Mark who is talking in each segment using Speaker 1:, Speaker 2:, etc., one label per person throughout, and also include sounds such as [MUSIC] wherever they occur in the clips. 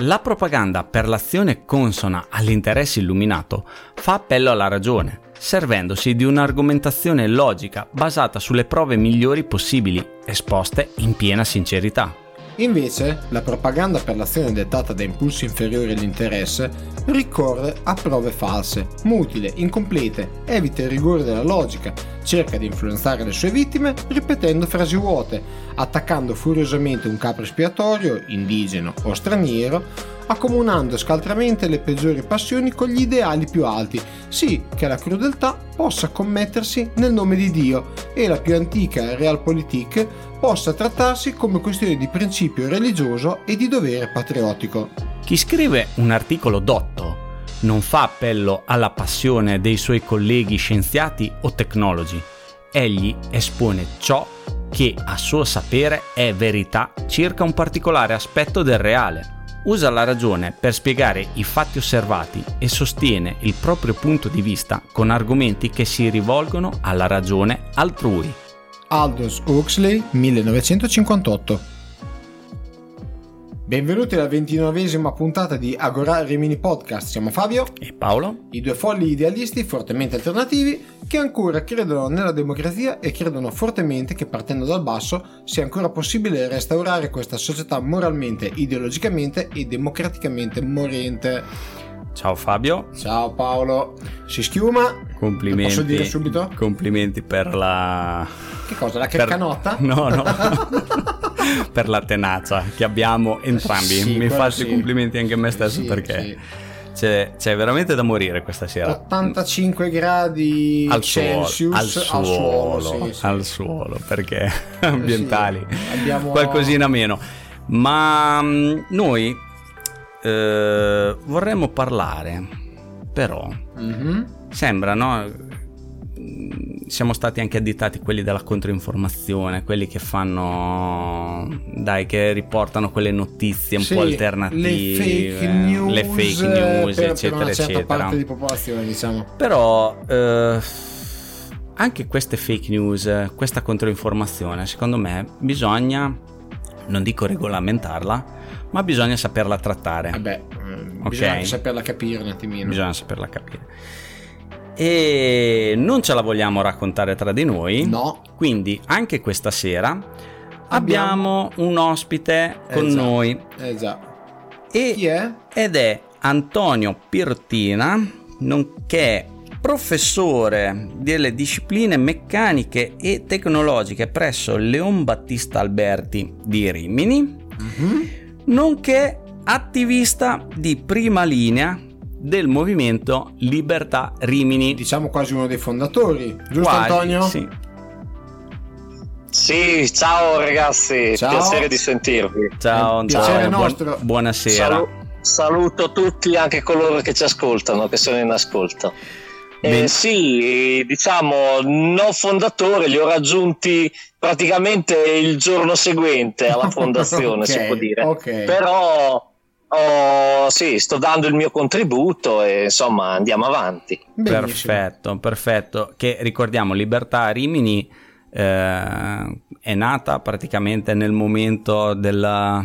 Speaker 1: La propaganda per l'azione consona all'interesse illuminato fa appello alla ragione, servendosi di un'argomentazione logica basata sulle prove migliori possibili, esposte in piena sincerità.
Speaker 2: Invece, la propaganda per l'azione dettata da impulsi inferiori all'interesse ricorre a prove false, mutile, incomplete, evita il rigore della logica, cerca di influenzare le sue vittime ripetendo frasi vuote, attaccando furiosamente un capo espiatorio, indigeno o straniero, accomunando scaltramente le peggiori passioni con gli ideali più alti, sì che la crudeltà possa commettersi nel nome di Dio e la più antica realpolitik possa trattarsi come questione di principio religioso e di dovere patriottico.
Speaker 1: Chi scrive un articolo dotto non fa appello alla passione dei suoi colleghi scienziati o tecnologi. Egli espone ciò che a suo sapere è verità circa un particolare aspetto del reale usa la ragione per spiegare i fatti osservati e sostiene il proprio punto di vista con argomenti che si rivolgono alla ragione altrui.
Speaker 2: Aldous Huxley, 1958 Benvenuti alla ventinovesima puntata di Agora Rimini Podcast. Siamo Fabio
Speaker 1: e Paolo,
Speaker 2: i due folli idealisti fortemente alternativi che ancora credono nella democrazia e credono fortemente che partendo dal basso sia ancora possibile restaurare questa società moralmente, ideologicamente e democraticamente morente.
Speaker 1: Ciao Fabio.
Speaker 2: Ciao Paolo. Si schiuma.
Speaker 1: Complimenti.
Speaker 2: Lo posso dire subito?
Speaker 1: Complimenti per la...
Speaker 2: Che cosa? La canotta?
Speaker 1: Per... No, no. [LAUGHS] [LAUGHS] per la tenacia che abbiamo entrambi.
Speaker 2: Sì,
Speaker 1: Mi faccio
Speaker 2: sì.
Speaker 1: i complimenti anche a me stesso
Speaker 2: Sì,
Speaker 1: perché c'è, c'è veramente da morire questa sera.
Speaker 2: 85 gradi
Speaker 1: Al suolo,
Speaker 2: Celsius
Speaker 1: al suolo,
Speaker 2: sì, sì.
Speaker 1: al suolo, perché ambientali,
Speaker 2: abbiamo-
Speaker 1: qualcosina meno. Ma mm, noi eh, vorremmo parlare, però
Speaker 2: Mhm.
Speaker 1: sembra, no? Siamo stati anche additati quelli della controinformazione, quelli che fanno, dai, che riportano quelle notizie un
Speaker 2: Sì,
Speaker 1: po' alternative,
Speaker 2: le fake news,
Speaker 1: le fake news,
Speaker 2: per,
Speaker 1: eccetera,
Speaker 2: per certa
Speaker 1: eccetera.
Speaker 2: parte di popolazione, diciamo.
Speaker 1: Però eh, anche queste fake news, questa controinformazione, secondo me bisogna, non dico regolamentarla, ma bisogna saperla trattare.
Speaker 2: Vabbè, mm,
Speaker 1: Ok.
Speaker 2: bisogna saperla capire un attimino.
Speaker 1: Bisogna saperla capire. E non ce la vogliamo raccontare tra di noi.
Speaker 2: No.
Speaker 1: Quindi anche questa sera abbiamo, un ospite con
Speaker 2: Esatto.
Speaker 1: noi.
Speaker 2: Già.
Speaker 1: E
Speaker 2: Chi è?
Speaker 1: ed è Antonio Pirtina, nonché professore delle discipline meccaniche e tecnologiche presso Leon Battista Alberti di Rimini,
Speaker 2: Mhm.
Speaker 1: nonché attivista di prima linea del movimento Libertà Rimini.
Speaker 2: Diciamo quasi uno dei fondatori, giusto
Speaker 1: Quasi,
Speaker 2: Antonio?
Speaker 1: Sì.
Speaker 3: Sì, ciao ragazzi,
Speaker 2: Ciao.
Speaker 3: piacere di sentirvi.
Speaker 1: Ciao,
Speaker 2: piacere
Speaker 1: ciao, buon- buonasera.
Speaker 3: Salu- saluto tutti, anche coloro che ci ascoltano, che sono in ascolto. Eh, sì, diciamo, non fondatore, li ho raggiunti praticamente il giorno seguente alla [LAUGHS] fondazione,
Speaker 2: Ok,
Speaker 3: si può dire.
Speaker 2: ok.
Speaker 3: Però oh, sì, sto dando il mio contributo e insomma andiamo avanti.
Speaker 2: Benissimo.
Speaker 1: Perfetto, perfetto. Che ricordiamo, Libertà Rimini eh, è nata praticamente nel momento della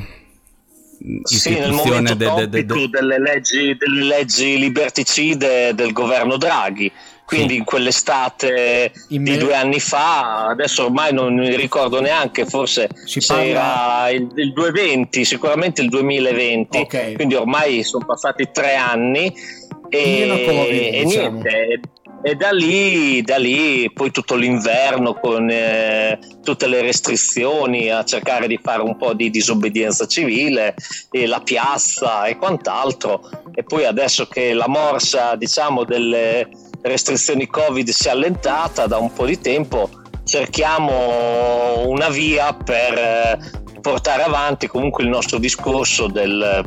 Speaker 3: Sì, nel momento
Speaker 1: de- de- de-
Speaker 3: delle, leggi, delle leggi liberticide del governo Draghi. Quindi
Speaker 1: Sì.
Speaker 3: in quell'estate
Speaker 2: In
Speaker 3: di
Speaker 2: me-
Speaker 3: due anni fa, adesso ormai non mi ricordo neanche, forse
Speaker 2: Si
Speaker 3: se
Speaker 2: parla-
Speaker 3: era il, il 220, sicuramente il 2020,
Speaker 2: Ok.
Speaker 3: quindi ormai sono passati tre anni e,
Speaker 2: Covid,
Speaker 3: e
Speaker 2: diciamo.
Speaker 3: niente. E da lì, da lì, poi tutto l'inverno con eh, tutte le restrizioni a cercare di fare un po' di disobbedienza civile, e la piazza e quant'altro. E poi adesso che la morsa, diciamo, delle restrizioni Covid si è allentata da un po' di tempo, cerchiamo una via per eh, portare avanti comunque il nostro discorso del,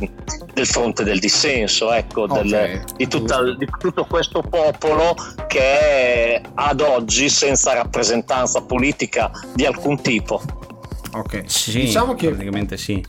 Speaker 3: del fronte del dissenso, ecco, del-
Speaker 2: Ok,
Speaker 3: di, tutta- di tutto questo popolo che è ad oggi senza rappresentanza politica di alcun tipo.
Speaker 2: Ok.
Speaker 1: Sì,
Speaker 2: Diciamo che
Speaker 1: praticamente sì.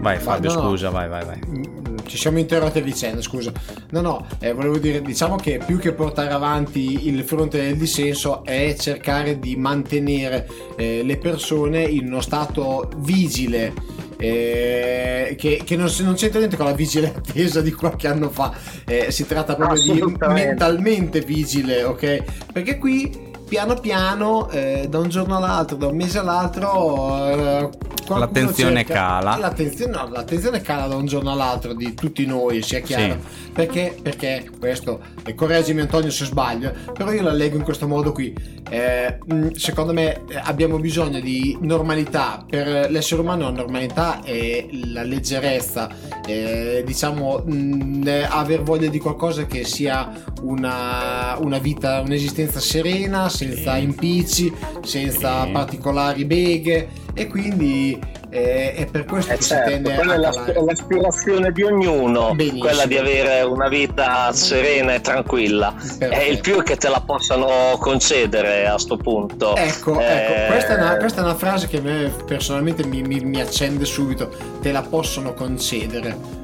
Speaker 1: Vai Fabio,
Speaker 2: no, no.
Speaker 1: scusa, vai, vai, vai.
Speaker 2: Mm, ci siamo interrotti a vicenda, scusa. No, no, eh, volevo dire, diciamo che più che portare avanti il fronte del dissenso è cercare di mantenere eh, le persone in uno stato vigile eh, che, che, non, non, c'entra niente con la vigile [LAUGHS] attesa di qualche anno fa, eh, si tratta proprio di mentalmente vigile, ok? Perché qui piano piano, eh, da un giorno all'altro, da un mese all'altro,
Speaker 1: eh, l'attenzione cerca, cala.
Speaker 2: L'attenzione, no, l'attenzione, cala da un giorno all'altro di tutti noi, sia chiaro. Sì. Perché, perché questo, e correggimi Antonio se sbaglio, però io la leggo in questo modo qui. Eh, mm, secondo me eh, abbiamo bisogno di normalità. Per l'essere umano la normalità è la leggerezza, eh, diciamo mh, mm, aver voglia di qualcosa che sia una, una vita, un'esistenza serena, senza impicci, senza particolari beghe e quindi eh, è per questo eh che certo, si tende
Speaker 3: quella
Speaker 2: a
Speaker 3: è l'aspirazione di ognuno Benissimo. quella di avere una vita serena e tranquilla. Perfetto. è il più che te la possano concedere a sto punto.
Speaker 2: Ecco, eh... ecco questa, è una, questa, è una, frase che a me personalmente mi, mi, mi accende subito. Te la possono concedere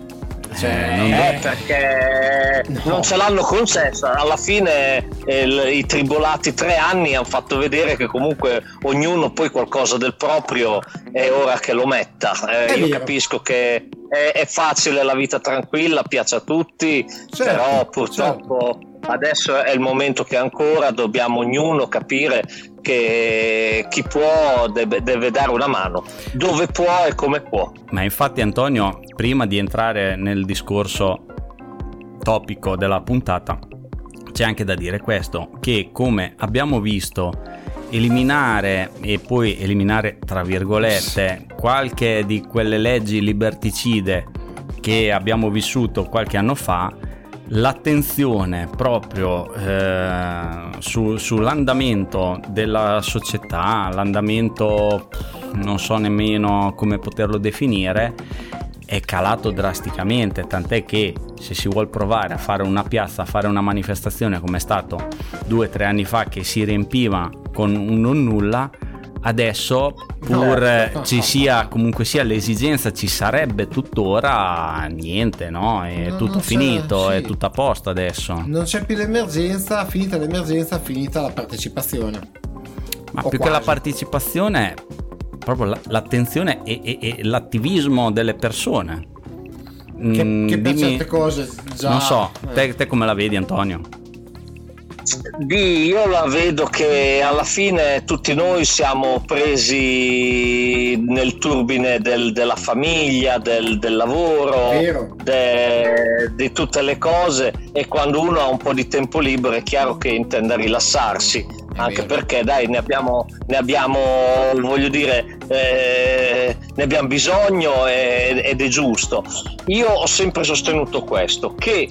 Speaker 3: cioè, eh, non eh, perché no. non ce l'hanno concessa. Alla fine eh, i tribolati tre anni hanno fatto vedere che comunque ognuno poi qualcosa del proprio è ora che lo metta. Eh, io vero. capisco che è, è, facile la vita tranquilla, piace a tutti, certo, però purtroppo certo. adesso è il momento che ancora dobbiamo ognuno capire che chi può deve, deve, dare una mano, dove può e come può.
Speaker 1: Ma infatti Antonio, prima di entrare nel discorso topico della puntata, c'è anche da dire questo, che come abbiamo visto eliminare e poi eliminare tra virgolette qualche di quelle leggi liberticide che abbiamo vissuto qualche anno fa l'attenzione proprio eh, su, sull'andamento della società, l'andamento non so nemmeno come poterlo definire, è calato drasticamente, tant'è che se si vuole provare a fare una piazza, a fare una manifestazione come è stato due o tre anni fa che si riempiva con un non nulla, adesso pur no, ci sia comunque sia l'esigenza ci sarebbe tuttora niente no? È no, tutto finito sì. è tutto a posto adesso.
Speaker 2: Non c'è più l'emergenza finita l'emergenza finita la partecipazione.
Speaker 1: Ma o più quasi. che la partecipazione proprio l'attenzione e, e, e l'attivismo delle persone.
Speaker 2: Che, mm, che per dimmi, certe cose già
Speaker 1: non so eh. te, te come la vedi Antonio
Speaker 3: io la vedo che alla fine tutti noi siamo presi nel turbine del, della famiglia, del, del lavoro, de, di tutte le cose e quando uno ha un po' di tempo libero è chiaro che intende rilassarsi, è anche vero. perché dai ne abbiamo, ne abbiamo voglio dire, eh, ne abbiamo bisogno ed è giusto. Io ho sempre sostenuto questo, che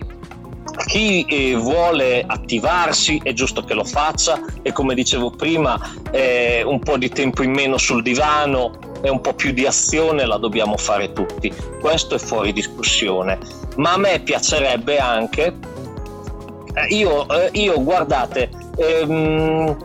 Speaker 3: chi eh, vuole attivarsi è giusto che lo faccia e come dicevo prima eh, un po' di tempo in meno sul divano e un po' più di azione la dobbiamo fare tutti. Questo è fuori discussione. Ma a me piacerebbe anche, eh, io, eh, io guardate, ehm,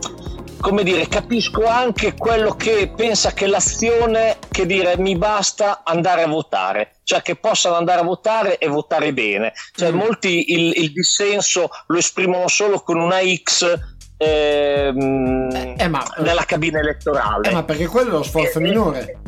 Speaker 3: come dire, capisco anche quello che pensa che l'azione, che dire mi basta andare a votare, cioè che possano andare a votare e votare bene. Cioè, mm. molti il, il, dissenso lo esprimono solo con una X ehm, eh, ma, nella cabina elettorale.
Speaker 2: Eh, ma perché quello è lo sforzo eh, minore.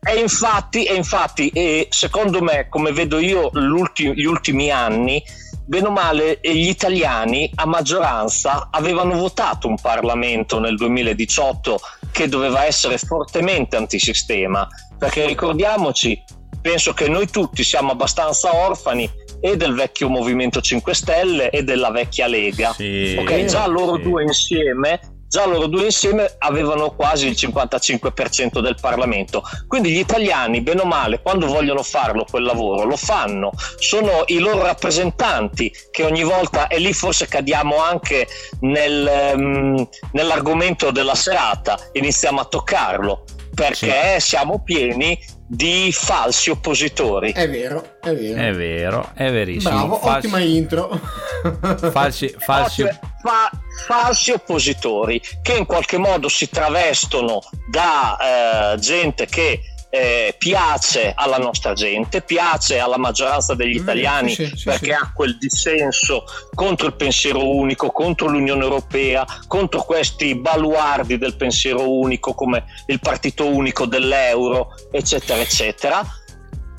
Speaker 3: E infatti, e infatti e secondo me, come vedo io gli ultimi anni, bene o male gli italiani a maggioranza avevano votato un Parlamento nel 2018 che doveva essere fortemente antisistema, perché ricordiamoci, penso che noi tutti siamo abbastanza orfani e del vecchio Movimento 5 Stelle e della vecchia Lega. Sì, ok, già loro sì. due insieme già loro due insieme avevano quasi il 55% del Parlamento. Quindi gli italiani, bene o male, quando vogliono farlo quel lavoro, lo fanno, sono i loro rappresentanti che ogni volta, e lì forse cadiamo anche nel, um, nell'argomento della serata, iniziamo a toccarlo, perché sì. siamo pieni di falsi oppositori.
Speaker 2: È vero, è vero.
Speaker 1: È vero, è verissimo.
Speaker 2: Bravo, falsi... ottima intro. [LAUGHS]
Speaker 1: falsi, falsi...
Speaker 3: Fa, falsi oppositori che in qualche modo si travestono da eh, gente che eh, piace alla nostra gente, piace alla maggioranza degli italiani sì, sì, perché sì. ha quel dissenso contro il pensiero unico, contro l'Unione Europea, contro questi baluardi del pensiero unico come il partito unico dell'euro, eccetera, eccetera.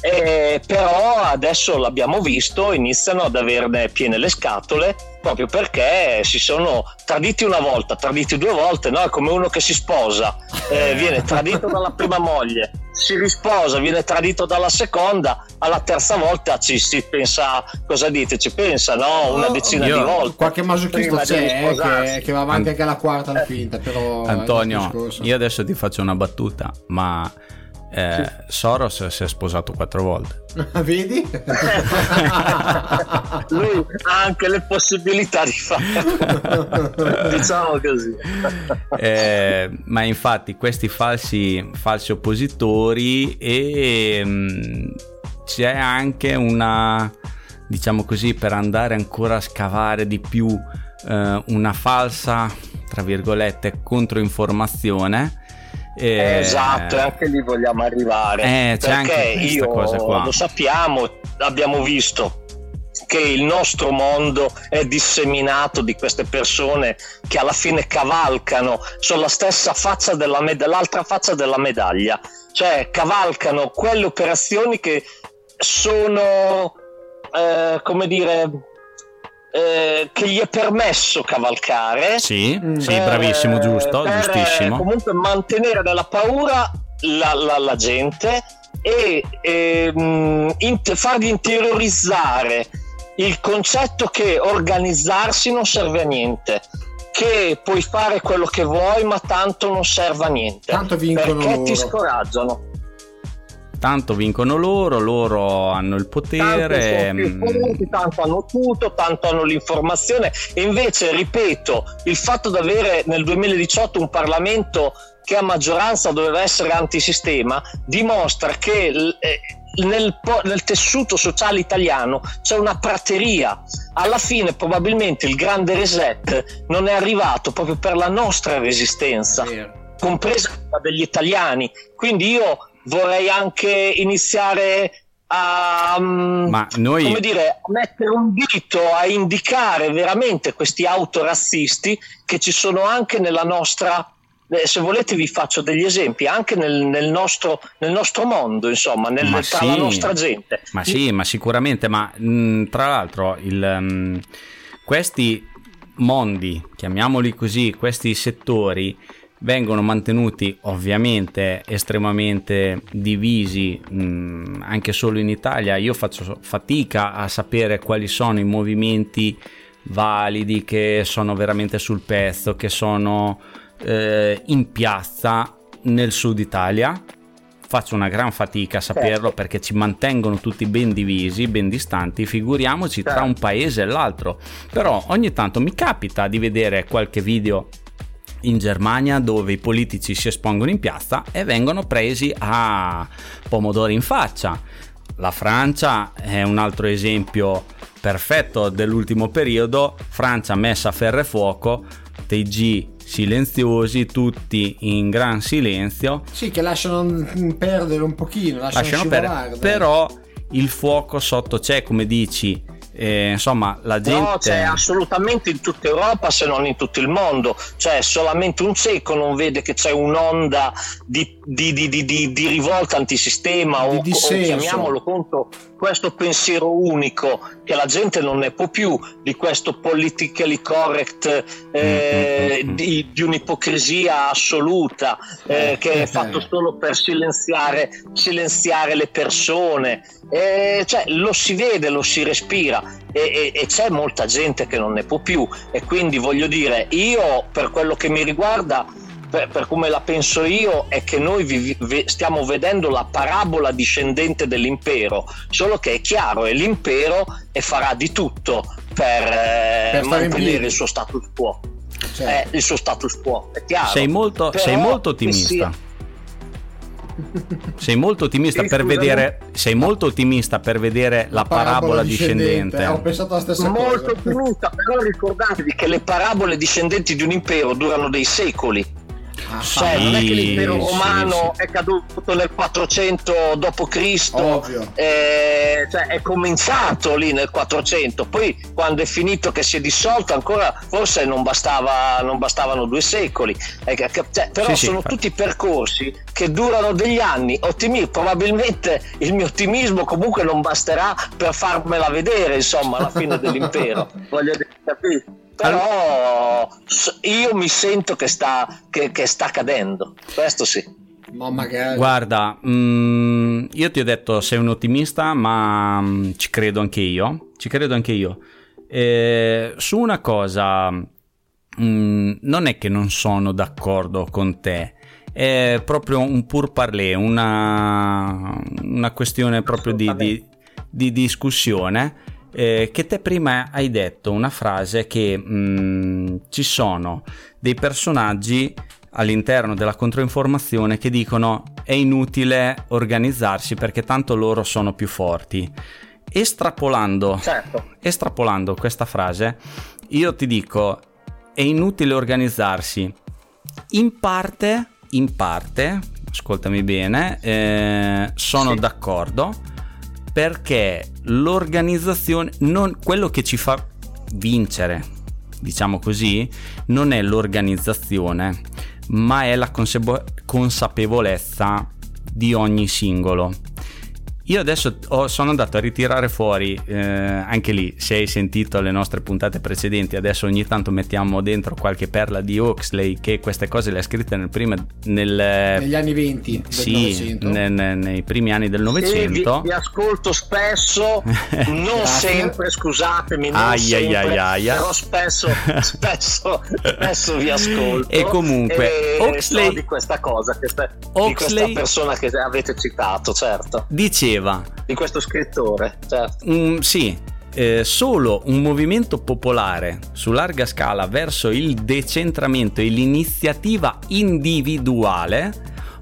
Speaker 3: Eh, però adesso l'abbiamo visto, iniziano ad averne piene le scatole proprio perché si sono traditi una volta, traditi due volte, no? È come uno che si sposa, eh, viene tradito dalla prima moglie, si risposa, viene tradito dalla seconda, alla terza volta ci si pensa, cosa dite? Ci pensa, no? Una decina Io, di volte.
Speaker 2: Qualche masochista c'è eh, che, che, va avanti anche alla quarta, alla quinta, però...
Speaker 1: Antonio, io adesso ti faccio una battuta, ma eh, sì. Soros si è sposato quattro volte. [LAUGHS]
Speaker 2: Vedi? [LAUGHS]
Speaker 3: Lui ha anche le possibilità di farlo, [LAUGHS] diciamo così.
Speaker 1: Eh, ma infatti questi falsi, falsi oppositori e mh, mm, c'è anche una, diciamo così, per andare ancora a scavare di più, eh, una falsa, tra virgolette, controinformazione
Speaker 3: eh, esatto, e anche lì vogliamo arrivare.
Speaker 1: Eh, c'è anche io, cosa qua.
Speaker 3: Lo sappiamo, abbiamo visto che il nostro mondo è disseminato di queste persone che alla fine cavalcano sulla stessa faccia della med- l'altra faccia della medaglia, cioè cavalcano quelle operazioni che sono, eh, come dire, eh, che gli è permesso cavalcare.
Speaker 1: Sì, mm. sì bravissimo, giusto, per, giustissimo.
Speaker 3: Comunque mantenere nella paura la, la, la gente e ehm, int- fargli interiorizzare il concetto che organizzarsi non serve a niente che puoi fare quello che vuoi ma tanto non serve a niente
Speaker 2: tanto vincono
Speaker 3: perché
Speaker 2: loro.
Speaker 3: ti scoraggiano
Speaker 1: tanto vincono loro, loro hanno il potere.
Speaker 3: Tanto, mm. punti, tanto hanno tutto, tanto hanno l'informazione e invece, ripeto, il fatto di avere nel 2018 un Parlamento che a maggioranza doveva essere antisistema dimostra che eh, nel, nel, tessuto sociale italiano c'è una prateria. Alla fine probabilmente il grande reset non è arrivato proprio per la nostra resistenza, compresa quella degli italiani. Quindi io vorrei anche iniziare a, mm,
Speaker 1: Ma noi...
Speaker 3: come dire, mettere un dito a indicare veramente questi autorazzisti che ci sono anche nella nostra eh, se volete vi faccio degli esempi anche nel, nel, nostro, nel nostro, mondo, insomma, nel, tra sì, la nostra gente.
Speaker 1: Ma sì, ma sicuramente, ma mh, mm, tra l'altro il, um, questi mondi, chiamiamoli così, questi settori vengono mantenuti ovviamente estremamente divisi mh, mm, anche solo in Italia io faccio fatica a sapere quali sono i movimenti validi che sono veramente sul pezzo che sono eh, in piazza nel sud Italia faccio una gran fatica a saperlo certo. perché ci mantengono tutti ben divisi, ben distanti, figuriamoci certo. tra un paese e l'altro. Però ogni tanto mi capita di vedere qualche video in Germania dove i politici si espongono in piazza e vengono presi a pomodori in faccia. La Francia è un altro esempio perfetto dell'ultimo periodo, Francia messa a ferro e fuoco, TG silenziosi, tutti in gran silenzio.
Speaker 2: Sì, che lasciano perdere un pochino, lasciano, lasciano perdere,
Speaker 1: però il fuoco sotto c'è, come dici, eh, insomma, la gente. No,
Speaker 3: c'è assolutamente in tutta Europa, se non in tutto il mondo. Cioè, solamente un cieco non vede che c'è un'onda di, di, di, di rivolta antisistema o, o chiamiamolo contro questo pensiero unico che la gente non ne può più di questo politically correct eh, mm-hmm. di, di, un'ipocrisia assoluta eh, che è fatto solo per silenziare, silenziare le persone. Eh, cioè, lo si vede, lo si respira. E, e, e c'è molta gente che non ne può più. E quindi voglio dire io per quello che mi riguarda per, per, come la penso io, è che noi vi, vi, stiamo vedendo la parabola discendente dell'impero, solo che è chiaro, è l'impero e farà di tutto per, eh, per mantenere il suo status quo. Certo. Eh, il suo status quo, è chiaro.
Speaker 1: Sei molto, sei molto ottimista. Sei molto ottimista, per vedere, sei molto ottimista per vedere la, la parabola, parabola discendente. discendente.
Speaker 2: Ho pensato la stessa
Speaker 3: molto
Speaker 2: cosa.
Speaker 3: Molto ottimista, però ricordatevi che le parabole discendenti di un impero durano dei secoli Ah, cioè, sì, non è che l'impero romano sì, sì. è caduto nel 400 d.C., eh, cioè, è cominciato lì nel 400, poi quando è finito che si è dissolto ancora forse non, bastava, non bastavano due secoli, eh, cioè, però sono tutti percorsi che durano degli anni, Ottimi, probabilmente il mio ottimismo comunque non basterà per farmela vedere, insomma, alla fine dell'impero, [LAUGHS] voglio dire, capito? Però io mi sento che sta, che, che sta cadendo, questo sì.
Speaker 1: Ma magari. Guarda, mh, mm, io ti ho detto sei un ottimista, ma mh, mm, ci credo anche io. Ci credo anche io. Eh, su una cosa, mh, mm, non è che non sono d'accordo con te, è proprio un pur parler, una, una questione proprio di, di, di discussione eh, che te prima hai detto una frase che mh, mm, ci sono dei personaggi all'interno della controinformazione che dicono è inutile organizzarsi perché tanto loro sono più forti. Estrapolando, certo. [LAUGHS] estrapolando questa frase, io ti dico è inutile organizzarsi. In parte, in parte, ascoltami bene, eh, sono sì. d'accordo perché l'organizzazione, non, quello che ci fa vincere, diciamo così, non è l'organizzazione, ma è la consapevolezza di ogni singolo. Io adesso ho, sono andato a ritirare fuori, eh, anche lì, se hai sentito le nostre puntate precedenti, adesso ogni tanto mettiamo dentro qualche perla di Oxley che queste cose le ha scritte nel prima, nel,
Speaker 2: negli anni 20 del
Speaker 1: sì, ne, ne, nei primi anni del Novecento.
Speaker 3: Vi, vi, ascolto spesso, [LAUGHS] non sempre, scusatemi, non
Speaker 1: aia,
Speaker 3: sempre,
Speaker 1: aia, aia.
Speaker 3: però spesso, [LAUGHS] spesso, spesso vi ascolto.
Speaker 1: E comunque,
Speaker 3: e Oxley... So di questa cosa, questa, Oxley... di questa persona che avete citato, certo.
Speaker 1: Diceva diceva...
Speaker 3: Di questo scrittore, certo.
Speaker 1: Um, sì, eh, solo un movimento popolare su larga scala verso il decentramento e l'iniziativa individuale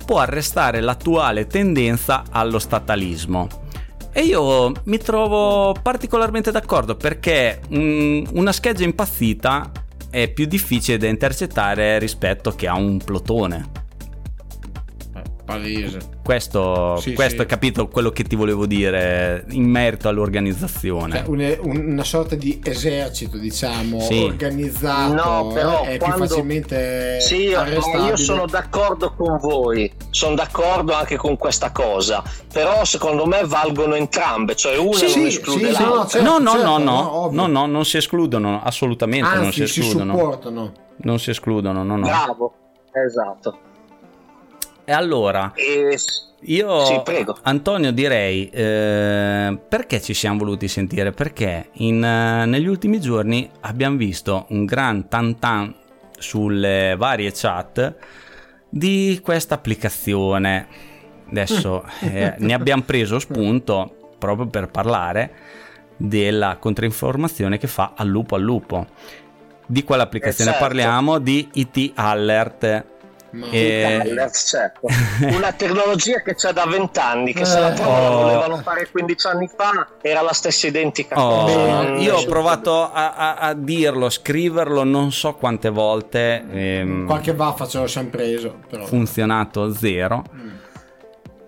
Speaker 1: può arrestare l'attuale tendenza allo statalismo. E io mi trovo particolarmente d'accordo perché um, una scheggia impazzita è più difficile da intercettare rispetto che a un plotone.
Speaker 2: Palese
Speaker 1: questo, sì, questo sì. è capito quello che ti volevo dire in merito all'organizzazione.
Speaker 2: Cioè, un, una sorta di esercito, diciamo, sì. organizzato, no, però eh, è quando... più facilmente
Speaker 3: sì, io sono d'accordo con voi, sono d'accordo anche con questa cosa, però secondo me valgono entrambe, cioè una sì, non esclude
Speaker 1: l'altra. No, certo, no, no, certo, no, no, no, no, non si escludono, assolutamente
Speaker 2: Anzi,
Speaker 1: non si escludono.
Speaker 2: Si supportano.
Speaker 1: Non si escludono, no, no.
Speaker 3: Bravo, esatto.
Speaker 1: E allora,
Speaker 3: eh,
Speaker 1: io,
Speaker 3: sì.
Speaker 1: Antonio, direi eh, perché ci siamo voluti sentire? Perché in, eh, negli ultimi giorni abbiamo visto un gran tantan sulle varie chat di questa applicazione. Adesso eh, ne abbiamo preso spunto proprio per parlare della controinformazione che fa al lupo al lupo. Di quell'applicazione certo. parliamo di IT Alert
Speaker 3: e... certo. [LAUGHS] Una tecnologia che c'è da vent'anni, che se la provano oh. volevano fare 15 anni fa, era la stessa identica
Speaker 1: oh. cosa. Io ho provato a, a, a, dirlo, scriverlo non so quante volte.
Speaker 2: Ehm, Qualche vaffa ce l'ho sempre preso. Però.
Speaker 1: Funzionato zero. Mm.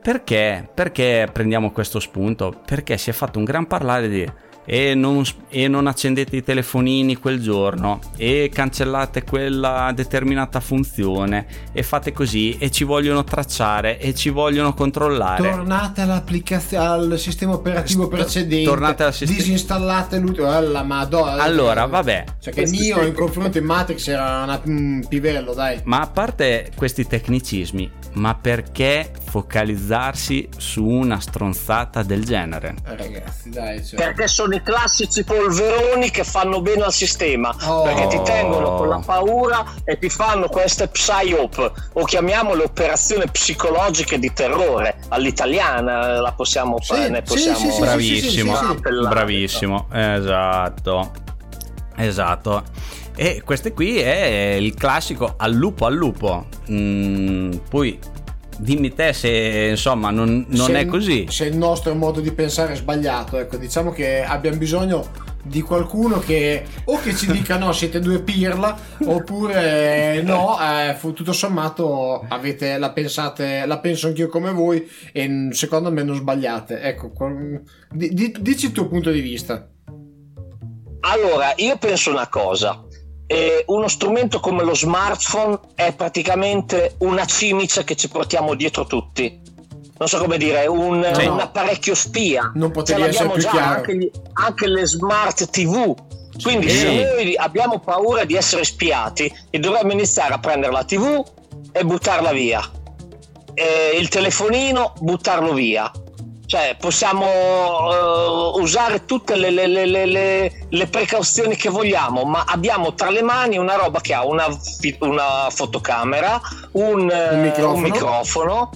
Speaker 1: Perché? Perché prendiamo questo spunto? Perché si è fatto un gran parlare di e non, e non, accendete i telefonini quel giorno e cancellate quella determinata funzione e fate così e ci vogliono tracciare e ci vogliono controllare.
Speaker 2: Tornate all'applicazione al sistema operativo precedente.
Speaker 1: Tornate al sistema
Speaker 2: disinstallate l'ultimo. Alla madonna.
Speaker 1: Allora, vabbè.
Speaker 2: Cioè che Nio in confronto in Matrix era una, un pivello, dai.
Speaker 1: Ma a parte questi tecnicismi, ma perché focalizzarsi su una stronzata del genere?
Speaker 2: Eh, ragazzi, dai, cioè.
Speaker 3: Perché sono i classici polveroni che fanno bene al sistema, oh. perché ti tengono con la paura e ti fanno queste psyop o chiamiamole operazioni psicologiche di terrore all'italiana, la possiamo
Speaker 1: sì,
Speaker 3: fare, ne possiamo
Speaker 1: sì, sì, bravissimo, bravissimo, esatto. Esatto. E questo qui è il classico al lupo al lupo. Mm, poi dimmi te se insomma non, non
Speaker 2: se,
Speaker 1: è così.
Speaker 2: Se il nostro modo di pensare è sbagliato, ecco, diciamo che abbiamo bisogno di qualcuno che o che ci dica no siete due pirla oppure no eh, tutto sommato avete, la pensate la penso anch'io come voi e secondo me non sbagliate. Ecco di, di, dici il tuo punto di vista.
Speaker 3: Allora io penso una cosa eh, uno strumento come lo smartphone è praticamente una cimice che ci portiamo dietro tutti non so come dire, un, sì. un apparecchio spia.
Speaker 2: Non potevi cioè, essere più già chiaro.
Speaker 3: Anche, anche, le smart TV. Quindi sì. se noi abbiamo paura di essere spiati, dovremmo iniziare a prendere la TV e buttarla via. E il telefonino, buttarlo via. Cioè, possiamo uh, usare tutte le, le, le, le, precauzioni che vogliamo, ma abbiamo tra le mani una roba che ha una, una fotocamera, un, un microfono, un microfono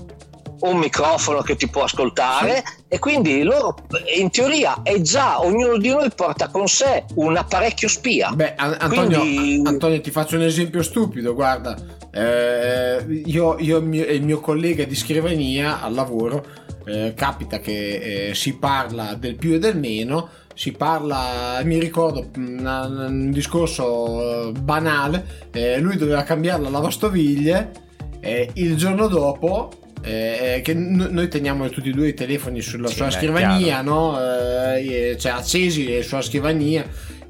Speaker 3: un microfono che ti può ascoltare sì. e quindi loro in teoria è già ognuno di noi porta con sé un apparecchio spia.
Speaker 2: Beh, Antonio, quindi... Antonio ti faccio un esempio stupido, guarda, eh, io, io e il mio collega di scrivania al lavoro eh, capita che eh, si parla del più e del meno si parla, mi ricordo una, un discorso banale, eh, lui doveva cambiare la lavastoviglie, eh, il giorno dopo eh, che n- noi teniamo tutti e due i telefoni sulla sì, sua scrivania, no? eh, cioè accesi sulla scrivania.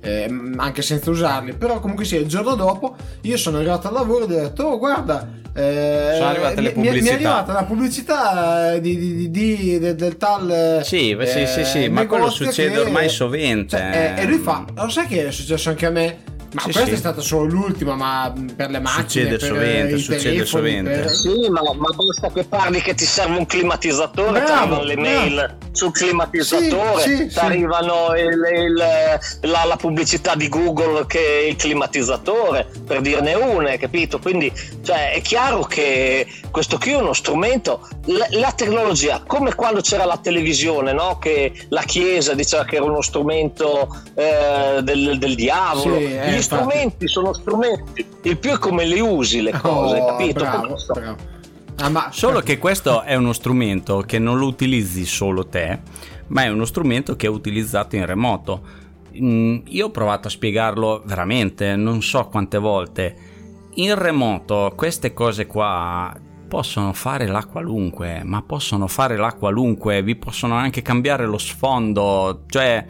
Speaker 2: Eh, anche senza usarli, però comunque sì, il giorno dopo io sono arrivato al lavoro e ho detto: Oh, guarda,
Speaker 1: eh, sono arrivate le pubblicità. Mi,
Speaker 2: è arrivata la pubblicità di, di, di, del, del, tal.
Speaker 1: Sì, eh, sì, sì, sì ma quello succede che, ormai sovente.
Speaker 2: Cioè, eh, e lui fa: Lo sai che è successo anche a me? Ma sì, questa sì. è stata solo l'ultima, ma per le macchine.
Speaker 1: Succede
Speaker 2: per
Speaker 1: sovente, succede sovente. Per...
Speaker 3: Sì, ma, ma, basta che parli che ti serve un climatizzatore, bravo, ti arrivano le mail bravo. sul climatizzatore, sì, ti arrivano il, il, la, la, pubblicità di Google che è il climatizzatore, per dirne una, capito? Quindi cioè, è chiaro che questo qui è uno strumento, la, la tecnologia, come quando c'era la televisione, no? che la Chiesa diceva che era uno strumento eh, del, del, diavolo. Sì, eh, strumenti sono strumenti, il più è come le usi le cose, oh, capito? Bravo, bravo.
Speaker 1: Ah, ma... Solo che questo è uno strumento che non lo utilizzi solo te, ma è uno strumento che è utilizzato in remoto. Mm, io ho provato a spiegarlo veramente, non so quante volte. In remoto queste cose qua possono fare la qualunque, ma possono fare la qualunque, vi possono anche cambiare lo sfondo, cioè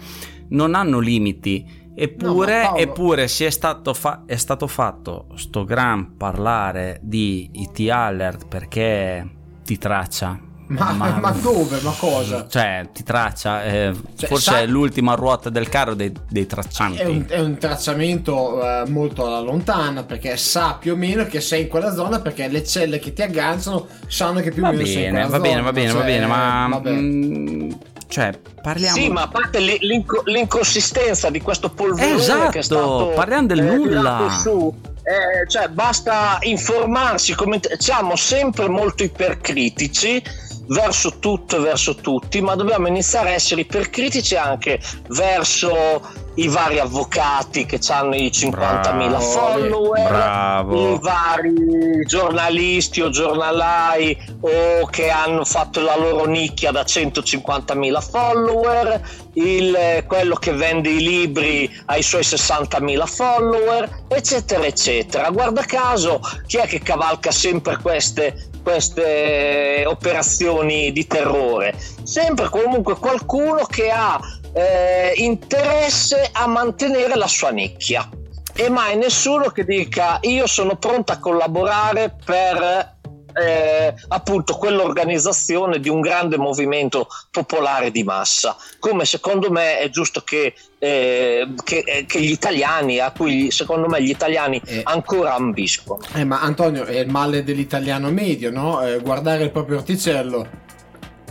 Speaker 1: non hanno limiti Eppure, no, eppure si è stato, fa- è stato fatto sto gran parlare di IT Alert perché ti traccia.
Speaker 2: Ma, ma, ma, dove? Ma cosa?
Speaker 1: Cioè, ti traccia. Eh, cioè, forse sa- è l'ultima ruota del carro dei, dei traccianti.
Speaker 2: È un, è un tracciamento eh, molto alla lontana perché sa più o meno che sei in quella zona perché le celle che ti agganciano sanno che più o meno
Speaker 1: bene,
Speaker 2: sei in quella
Speaker 1: va
Speaker 2: zona.
Speaker 1: Bene, va bene,
Speaker 2: cioè,
Speaker 1: va bene, ma. Mh, mm, cioè, parliamo.
Speaker 3: Sì, ma a parte l'inc- l'inconsistenza di questo polverone esatto, che è stato.
Speaker 1: Parliamo del eh, nulla. Su,
Speaker 3: eh, cioè, basta informarsi. Come siamo sempre molto ipercritici verso tutto e verso tutti, ma dobbiamo iniziare a essere ipercritici anche verso i vari avvocati che hanno i 50.000 bravo, follower, bravo. i vari giornalisti o giornalai o che hanno fatto la loro nicchia da 150.000 follower, il, quello che vende i libri ai suoi 60.000 follower, eccetera, eccetera. Guarda caso, chi è che cavalca sempre queste queste operazioni di terrore, sempre comunque qualcuno che ha eh, interesse a mantenere la sua nicchia e mai nessuno che dica io sono pronto a collaborare per eh, appunto quell'organizzazione di un grande movimento popolare di massa come secondo me è giusto che, eh, che, eh, che gli italiani a cui secondo me gli italiani eh, ancora ambiscono
Speaker 2: eh, ma Antonio è il male dell'italiano medio no? Eh, guardare il proprio orticello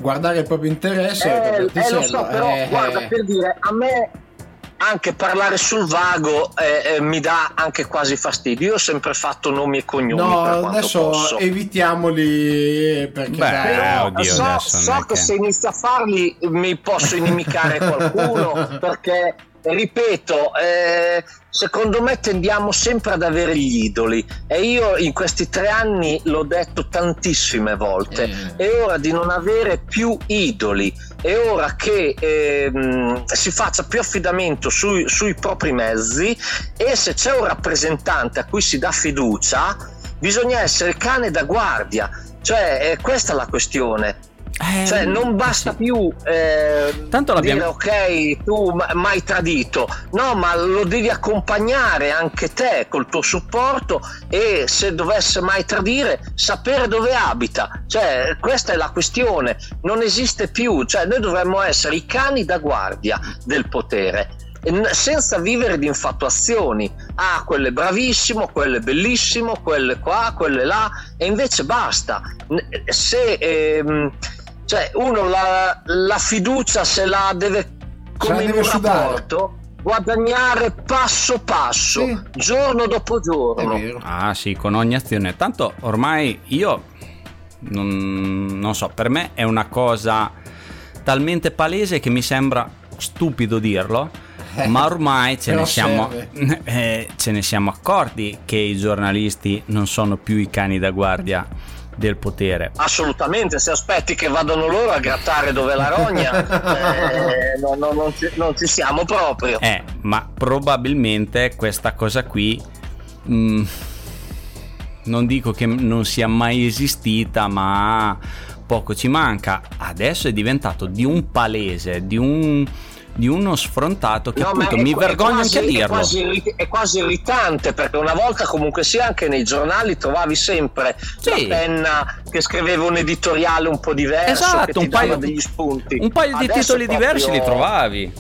Speaker 2: guardare il proprio interesse.
Speaker 3: Eh, eh lo so, però eh, guarda, per dire, a me anche parlare sul vago eh, eh, mi dà anche quasi fastidio. Io ho sempre fatto nomi e cognomi. No,
Speaker 2: adesso
Speaker 3: posso.
Speaker 2: evitiamoli perché
Speaker 3: Beh, dai, oddio, so, so che, che se inizio a farli mi posso inimicare [LAUGHS] qualcuno perché ripeto, eh, secondo me tendiamo sempre ad avere gli idoli e io in questi tre anni l'ho detto tantissime volte, eh. è ora di non avere più idoli, è ora che ehm, si faccia più affidamento sui, sui propri mezzi e se c'è un rappresentante a cui si dà fiducia, bisogna essere cane da guardia, cioè eh, questa è la questione eh, cioè, non basta sì. più eh, Tanto dire ok, tu mai tradito, no, ma lo devi accompagnare anche te col tuo supporto e se dovesse mai tradire, sapere dove abita. Cioè, questa è la questione, non esiste più, cioè, noi dovremmo essere i cani da guardia del potere senza vivere di infatuazioni. Ah, quello è bravissimo, quello è bellissimo, quello è qua, quello è là, e invece basta. Se ehm, cioè, uno la, la fiducia se la deve come in un rapporto guadagnare passo passo, sì. giorno dopo giorno.
Speaker 1: Ah sì, con ogni azione. Tanto ormai io non, non, so, per me è una cosa talmente palese che mi sembra stupido dirlo. Eh, ma ormai ce ne, siamo, [LAUGHS] eh, ce ne siamo accorti che i giornalisti non sono più i cani da guardia del potere.
Speaker 3: Assolutamente, se aspetti che vadano loro a grattare dove la rogna, [LAUGHS] eh, no, no, non, ci, non, ci, siamo proprio.
Speaker 1: Eh, ma probabilmente questa cosa qui... Mh, mm, non dico che non sia mai esistita, ma poco ci manca. Adesso è diventato di un palese, di un di uno sfrontato che no, appunto mi vergogno quasi, anche a dirlo. È
Speaker 3: quasi, è quasi, irritante perché una volta comunque sia anche nei giornali trovavi sempre sì. la penna che scriveva un editoriale un po' diverso
Speaker 1: esatto, un paio, degli spunti. Un paio di titoli proprio... diversi li trovavi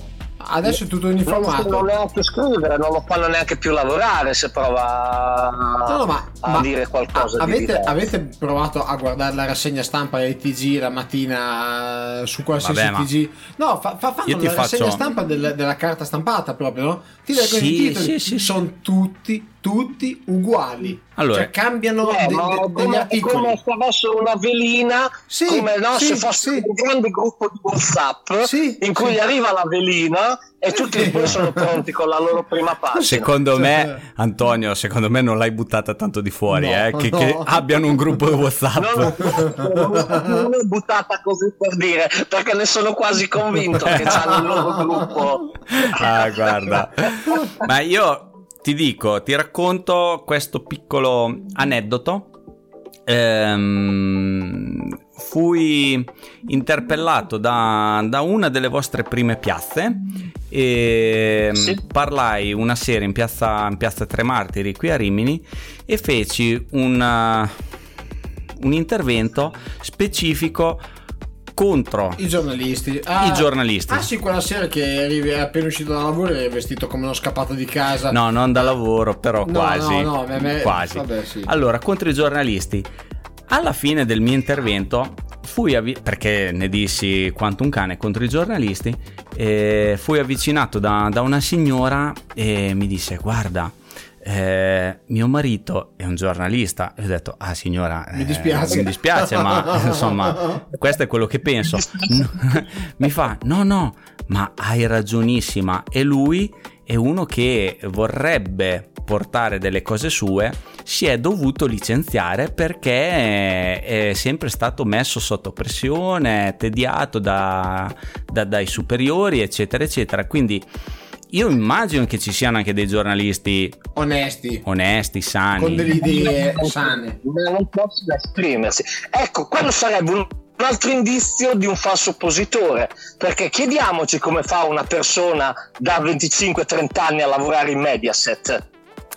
Speaker 2: adesso è tutto uniformato.
Speaker 3: Non neanche scrivere, non lo fanno neanche più lavorare se prova no, no, ma, a ma dire qualcosa a,
Speaker 2: avete, avete, provato a guardare la rassegna stampa dei TG la mattina eh, su qualsiasi Vabbè, TG? No, fa, fa, fanno la faccio... rassegna stampa del, della carta stampata proprio, no? Ti leggono sì, i titoli, sì, sì, sono tutti tutti uguali. Allora, cioè cambiano
Speaker 3: eh, de, de, degli articoli. come se avessero una velina, sì, come no, sì, se fosse sì. un grande gruppo di WhatsApp in cui arriva la velina e tutti poi sono pronti con la loro prima pagina.
Speaker 1: Secondo me, Antonio, secondo me non l'hai buttata tanto di fuori, no, eh, che, no. che, abbiano un gruppo di WhatsApp.
Speaker 3: Non, non, non l'ho buttata così per dire, perché ne sono quasi convinto che hanno il loro gruppo.
Speaker 1: Ah, guarda. Ma io ti dico, ti racconto questo piccolo aneddoto. Ehm, fui interpellato da, da, una delle vostre prime piazze e sì. parlai una sera in piazza, in piazza Tre Martiri qui a Rimini e feci una, un intervento specifico contro
Speaker 2: i giornalisti.
Speaker 1: Ah, I giornalisti.
Speaker 2: Ah sì, quella sera che eri appena uscito da lavoro e vestito come uno scappato di casa.
Speaker 1: No, non da lavoro, però no, quasi. No, no, me, quasi. Vabbè, sì. Allora, contro i giornalisti. Alla fine del mio intervento fui avvi- perché ne dissi quanto un cane contro i giornalisti, eh, fui avvicinato da, da una signora e mi disse guarda, eh, mio marito è un giornalista. E ho detto ah signora
Speaker 2: mi dispiace,
Speaker 1: eh, mi dispiace ma [LAUGHS] insomma questo è quello che penso. [LAUGHS] Mi fa no no ma hai ragionissima. E lui è uno che vorrebbe portare delle cose sue si è dovuto licenziare perché è sempre stato messo sotto pressione tediato da, da, dai superiori eccetera eccetera quindi io immagino che ci siano anche dei giornalisti
Speaker 2: onesti,
Speaker 1: onesti sani,
Speaker 2: con delle idee sane.
Speaker 3: Ma non possono esprimersi. Ecco, quello sarebbe un un altro indizio di un falso oppositore, perché chiediamoci come fa una persona da 25-30 anni a lavorare in Mediaset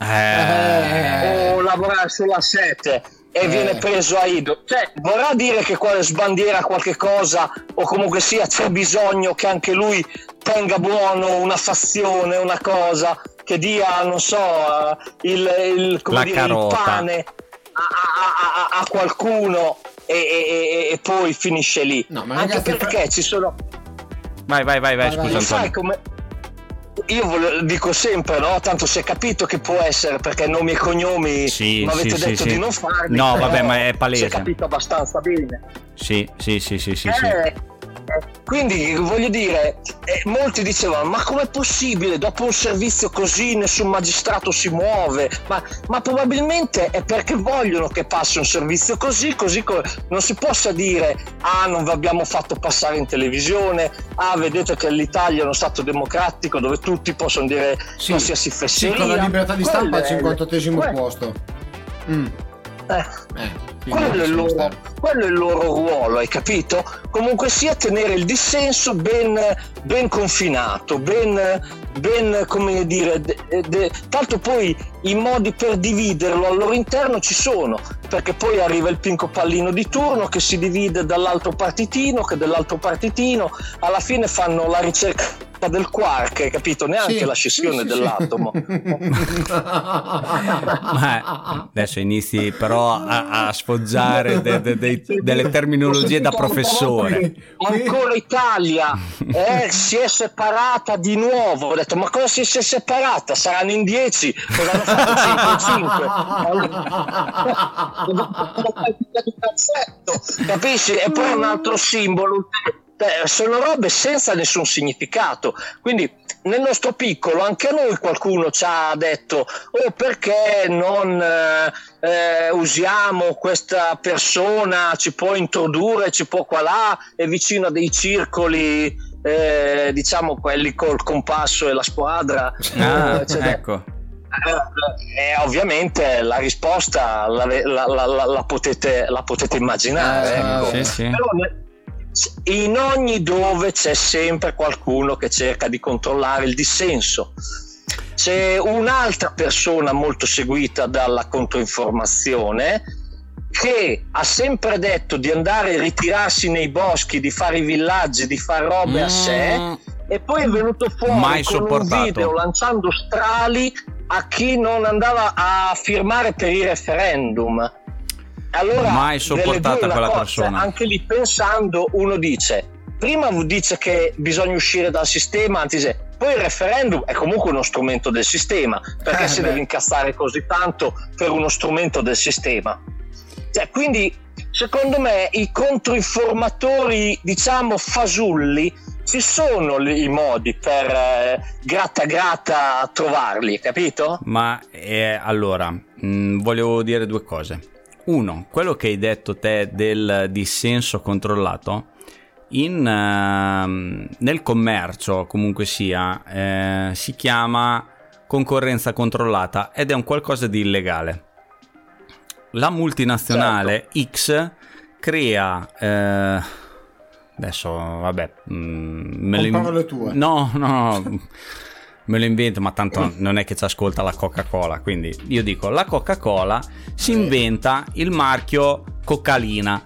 Speaker 3: eh. o lavorare sulla 7 e eh. viene preso a Ido. Cioè, vorrà dire che sbandiera qualche cosa o comunque sia c'è bisogno che anche lui tenga buono una fazione, una cosa che dia, non so, uh, il, il, dire, il pane a, a, a, a qualcuno e, e, e, poi finisce lì. No, ma Anche perché fa... ci sono...
Speaker 1: Vai, vai, vai, vai, scusa. Sai come
Speaker 3: io volevo, dico sempre, no? Tanto si è capito che può essere perché nomi e cognomi sì, mi avete sì, detto sì, di non farli.
Speaker 1: No, vabbè, ma è palese.
Speaker 3: Si è capito abbastanza bene.
Speaker 1: Sì, sì, sì, sì, sì.
Speaker 3: Eh, quindi voglio dire, eh, molti dicevano: Ma com'è possibile? Dopo un servizio così nessun magistrato si muove? Ma, ma probabilmente è perché vogliono che passi un servizio così, così co- non si possa dire: Ah, non vi abbiamo fatto passare in televisione, ah, vedete che l'Italia è uno Stato democratico dove tutti possono dire sì, qualsiasi fesseria.
Speaker 2: Sì, con la libertà di stampa al 58 posto.
Speaker 3: Mm. Eh. eh quello è, loro, quello è, il loro, ruolo, hai capito? Comunque sia tenere il dissenso ben, ben confinato, ben, ben, come dire, de, de, tanto poi i modi per dividerlo al loro interno ci sono, perché poi arriva il pinco pallino di turno che si divide dall'altro partitino, che dall'altro partitino, alla fine fanno la ricerca del quark, hai capito? Neanche sì, la scissione sì, dell'atomo. [LAUGHS]
Speaker 1: Ma adesso inizi però a, a sfoggiare de, de, de, delle terminologie da professore.
Speaker 3: Ancora Italia [LAUGHS] eh, si è separata di nuovo. Ho detto, ma cosa si è separata? Saranno in 10, cosa hanno fatto 5-5? [LAUGHS] Capisci? E poi un altro simbolo sono robe senza nessun significato. Quindi nel nostro piccolo anche a noi qualcuno ci ha detto oh perché non eh, eh, usiamo questa persona, ci può introdurre, ci può qua là, è vicino a dei circoli, eh, diciamo quelli col compasso e la squadra.
Speaker 1: Ah, ecco.
Speaker 3: Eh, eh, ovviamente la risposta la, la, la, la potete, potete, immaginare. Eh, ecco. sì, sì. Però, in ogni dove c'è sempre qualcuno che cerca di controllare il dissenso. C'è un'altra persona molto seguita dalla controinformazione che ha sempre detto di andare a ritirarsi nei boschi, di fare i villaggi, di fare robe mm. a sé mm. e poi è venuto fuori Mai con sopportato. un video lanciando strali a chi non andava a firmare per i referendum allora,
Speaker 1: mai sopportata quella cosa, persona.
Speaker 3: Anche lì pensando, uno dice: prima dice che bisogna uscire dal sistema, anzi dice, poi il referendum è comunque uno strumento del sistema, perché eh, si beh. deve incassare così tanto per uno strumento del sistema? Cioè, quindi, secondo me, i controinformatori, diciamo, fasulli, ci sono i modi per eh, gratta gratta trovarli, capito?
Speaker 1: Ma eh, allora, mh, mm, volevo dire due cose. Uno, quello che hai detto te del dissenso controllato, in, uh, nel commercio comunque sia, eh, si chiama concorrenza controllata ed è un qualcosa di illegale. La multinazionale certo. X crea... Eh, adesso, vabbè...
Speaker 2: Mm, me le, le tue.
Speaker 1: No, no, no. [LAUGHS] me lo invento, ma tanto non è che ci ascolta la Coca-Cola. Quindi io dico: la Coca-Cola si inventa il marchio Cocalina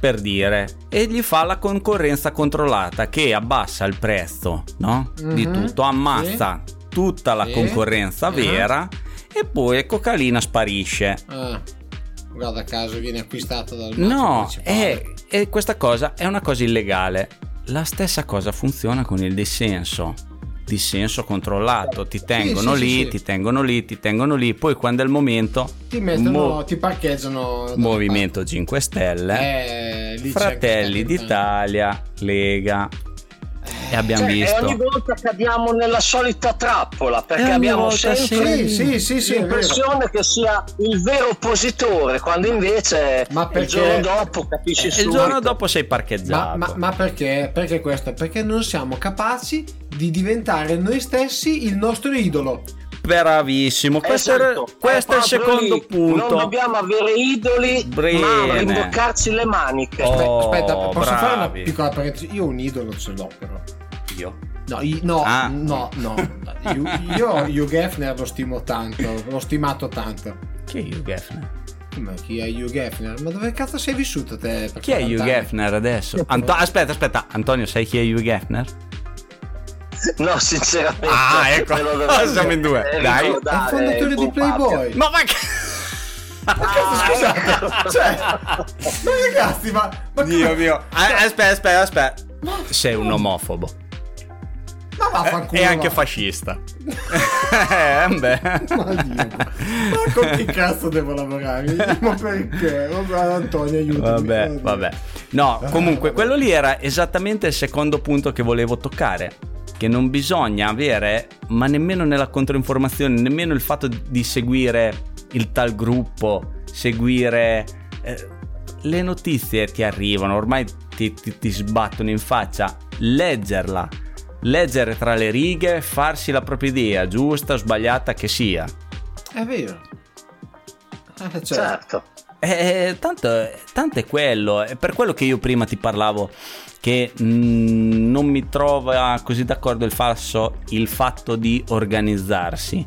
Speaker 1: per dire e gli fa la concorrenza controllata che abbassa il prezzo no? mm-hmm. di tutto, ammazza sì. tutta la sì. concorrenza uh-huh. vera e poi Cocalina sparisce.
Speaker 2: Ah. Guarda caso viene acquistata dal
Speaker 1: No, è, è, questa cosa è una cosa illegale. La stessa cosa funziona con il dissenso dissenso controllato, ti tengono sì, lì, sì, sì, ti tengono lì, ti tengono lì, poi quando è il momento
Speaker 2: ti mettono, mo- ti parcheggiano
Speaker 1: Movimento 5 Stelle, eh, Fratelli d'Italia, Lega e abbiamo cioè, visto. E
Speaker 3: ogni volta cadiamo nella solita trappola perché abbiamo sempre sì, sì, sì, l'impressione che sia il vero oppositore, quando invece ma perché... il giorno dopo capisci eh,
Speaker 1: subito. Il giorno dopo sei parcheggiato.
Speaker 2: Ma, ma, ma perché? Perché questo? Perché non siamo capaci di diventare noi stessi il nostro idolo.
Speaker 1: Bravissimo, questo, esatto. è, questo è, il secondo lì. punto.
Speaker 3: Non dobbiamo avere idoli, Bene. ma rimboccarci le maniche.
Speaker 2: Oh, aspetta, posso bravi. fare una piccola parentesi? Io un idolo ce l'ho però.
Speaker 1: Io?
Speaker 2: No, io, no, ah. no, no. Io, io Hugh Hefner lo stimo tanto, l'ho stimato tanto.
Speaker 1: Chi è Hugh Hefner?
Speaker 2: Ma chi è Hugh Hefner? Ma dove cazzo sei vissuto te?
Speaker 1: Chi è Hugh Hefner adesso? Anto- aspetta, aspetta, Antonio, sai chi è Hugh Hefner?
Speaker 3: No, sinceramente.
Speaker 1: Ah, ecco. [LAUGHS] Siamo in due. Dai. È il
Speaker 2: fondatore di Playboy.
Speaker 1: Ma vai.
Speaker 2: Ma [LAUGHS] cazzo, scusate, cioè, ma che cazzi, ma, ma
Speaker 1: Dio mio, aspetta, aspetta, aspetta. Sei un omofobo. E anche va. fascista. [LAUGHS] eh, beh.
Speaker 2: Ma, Dio, ma con che cazzo devo lavorare? Ma [LAUGHS] perché? Vabbè, Antonio, aiutami.
Speaker 1: Vabbè, vabbè. No, comunque, quello lì era esattamente il secondo punto che volevo toccare che non bisogna avere, ma nemmeno nella controinformazione, nemmeno il fatto di seguire il tal gruppo, seguire... Eh, le notizie ti arrivano, ormai ti, ti, ti sbattono in faccia, leggerla, leggere tra le righe, farsi la propria idea, giusta o sbagliata che sia.
Speaker 2: È vero.
Speaker 3: Eh, certo. certo.
Speaker 1: Eh, tanto, tanto, è quello, è per quello che io prima ti parlavo che mh, mm, non mi trova così d'accordo il, falso, il fatto di organizzarsi.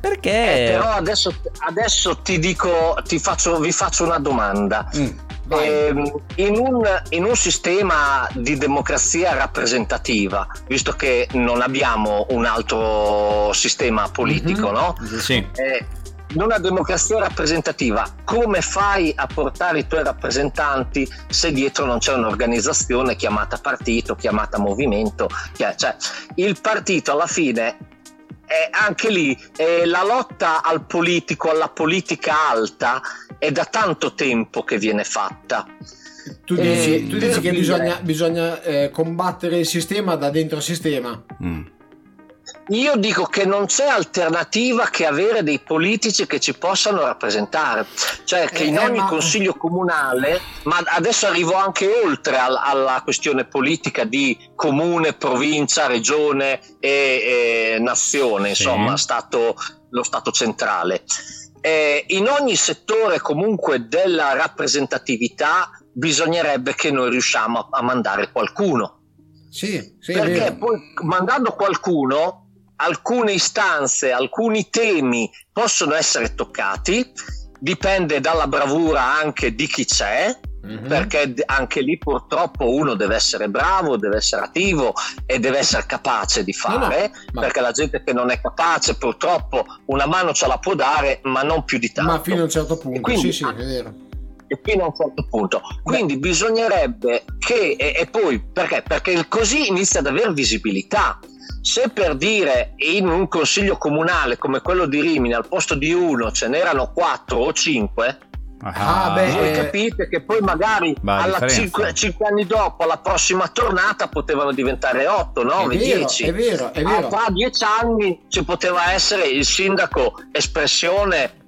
Speaker 1: Perché?
Speaker 3: Eh, però adesso, adesso, ti dico, ti faccio, vi faccio una domanda. Mm, eh, in, un, in, un, sistema di democrazia rappresentativa, visto che non abbiamo un altro sistema politico, mm-hmm. no?
Speaker 1: Sì.
Speaker 3: Eh, in una democrazia rappresentativa, come fai a portare i tuoi rappresentanti se dietro non c'è un'organizzazione chiamata partito, chiamata movimento? Cioè, il partito alla fine è anche lì è la lotta al politico, alla politica alta, è da tanto tempo che viene fatta.
Speaker 2: Tu dici, eh, tu dici che bisogna, bisogna eh, combattere il sistema da dentro il sistema. Mm.
Speaker 3: Io dico che non c'è alternativa che avere dei politici che ci possano rappresentare, cioè che eh, in ogni ma... consiglio comunale, ma adesso arrivo anche oltre al, alla questione politica di comune, provincia, regione e, e nazione, insomma, sì. stato, lo Stato centrale. Eh, in ogni settore comunque della rappresentatività bisognerebbe che noi riusciamo a, a mandare qualcuno.
Speaker 2: Sì, sì,
Speaker 3: perché poi mandando qualcuno alcune istanze, alcuni temi possono essere toccati, dipende dalla bravura anche di chi c'è, mm-hmm. perché anche lì purtroppo uno deve essere bravo, deve essere attivo e deve essere capace di fare, no, no, perché la gente che non è capace purtroppo una mano ce la può dare, ma non più di tanto.
Speaker 2: Ma fino a un certo punto, quindi, sì, sì, è vero
Speaker 3: e fino a un certo punto. Quindi Beh. bisognerebbe che, e, e, poi perché? Perché così inizia ad avere visibilità. Se per dire in un consiglio comunale come quello di Rimini al posto di uno ce n'erano quattro o cinque, Ah, beh, voi capite che poi magari alla 5, 5, anni dopo, alla prossima tornata, potevano diventare 8, 9,
Speaker 2: è vero,
Speaker 3: 10.
Speaker 2: È vero, è vero.
Speaker 3: A tra 10 anni ci poteva essere il sindaco espressione,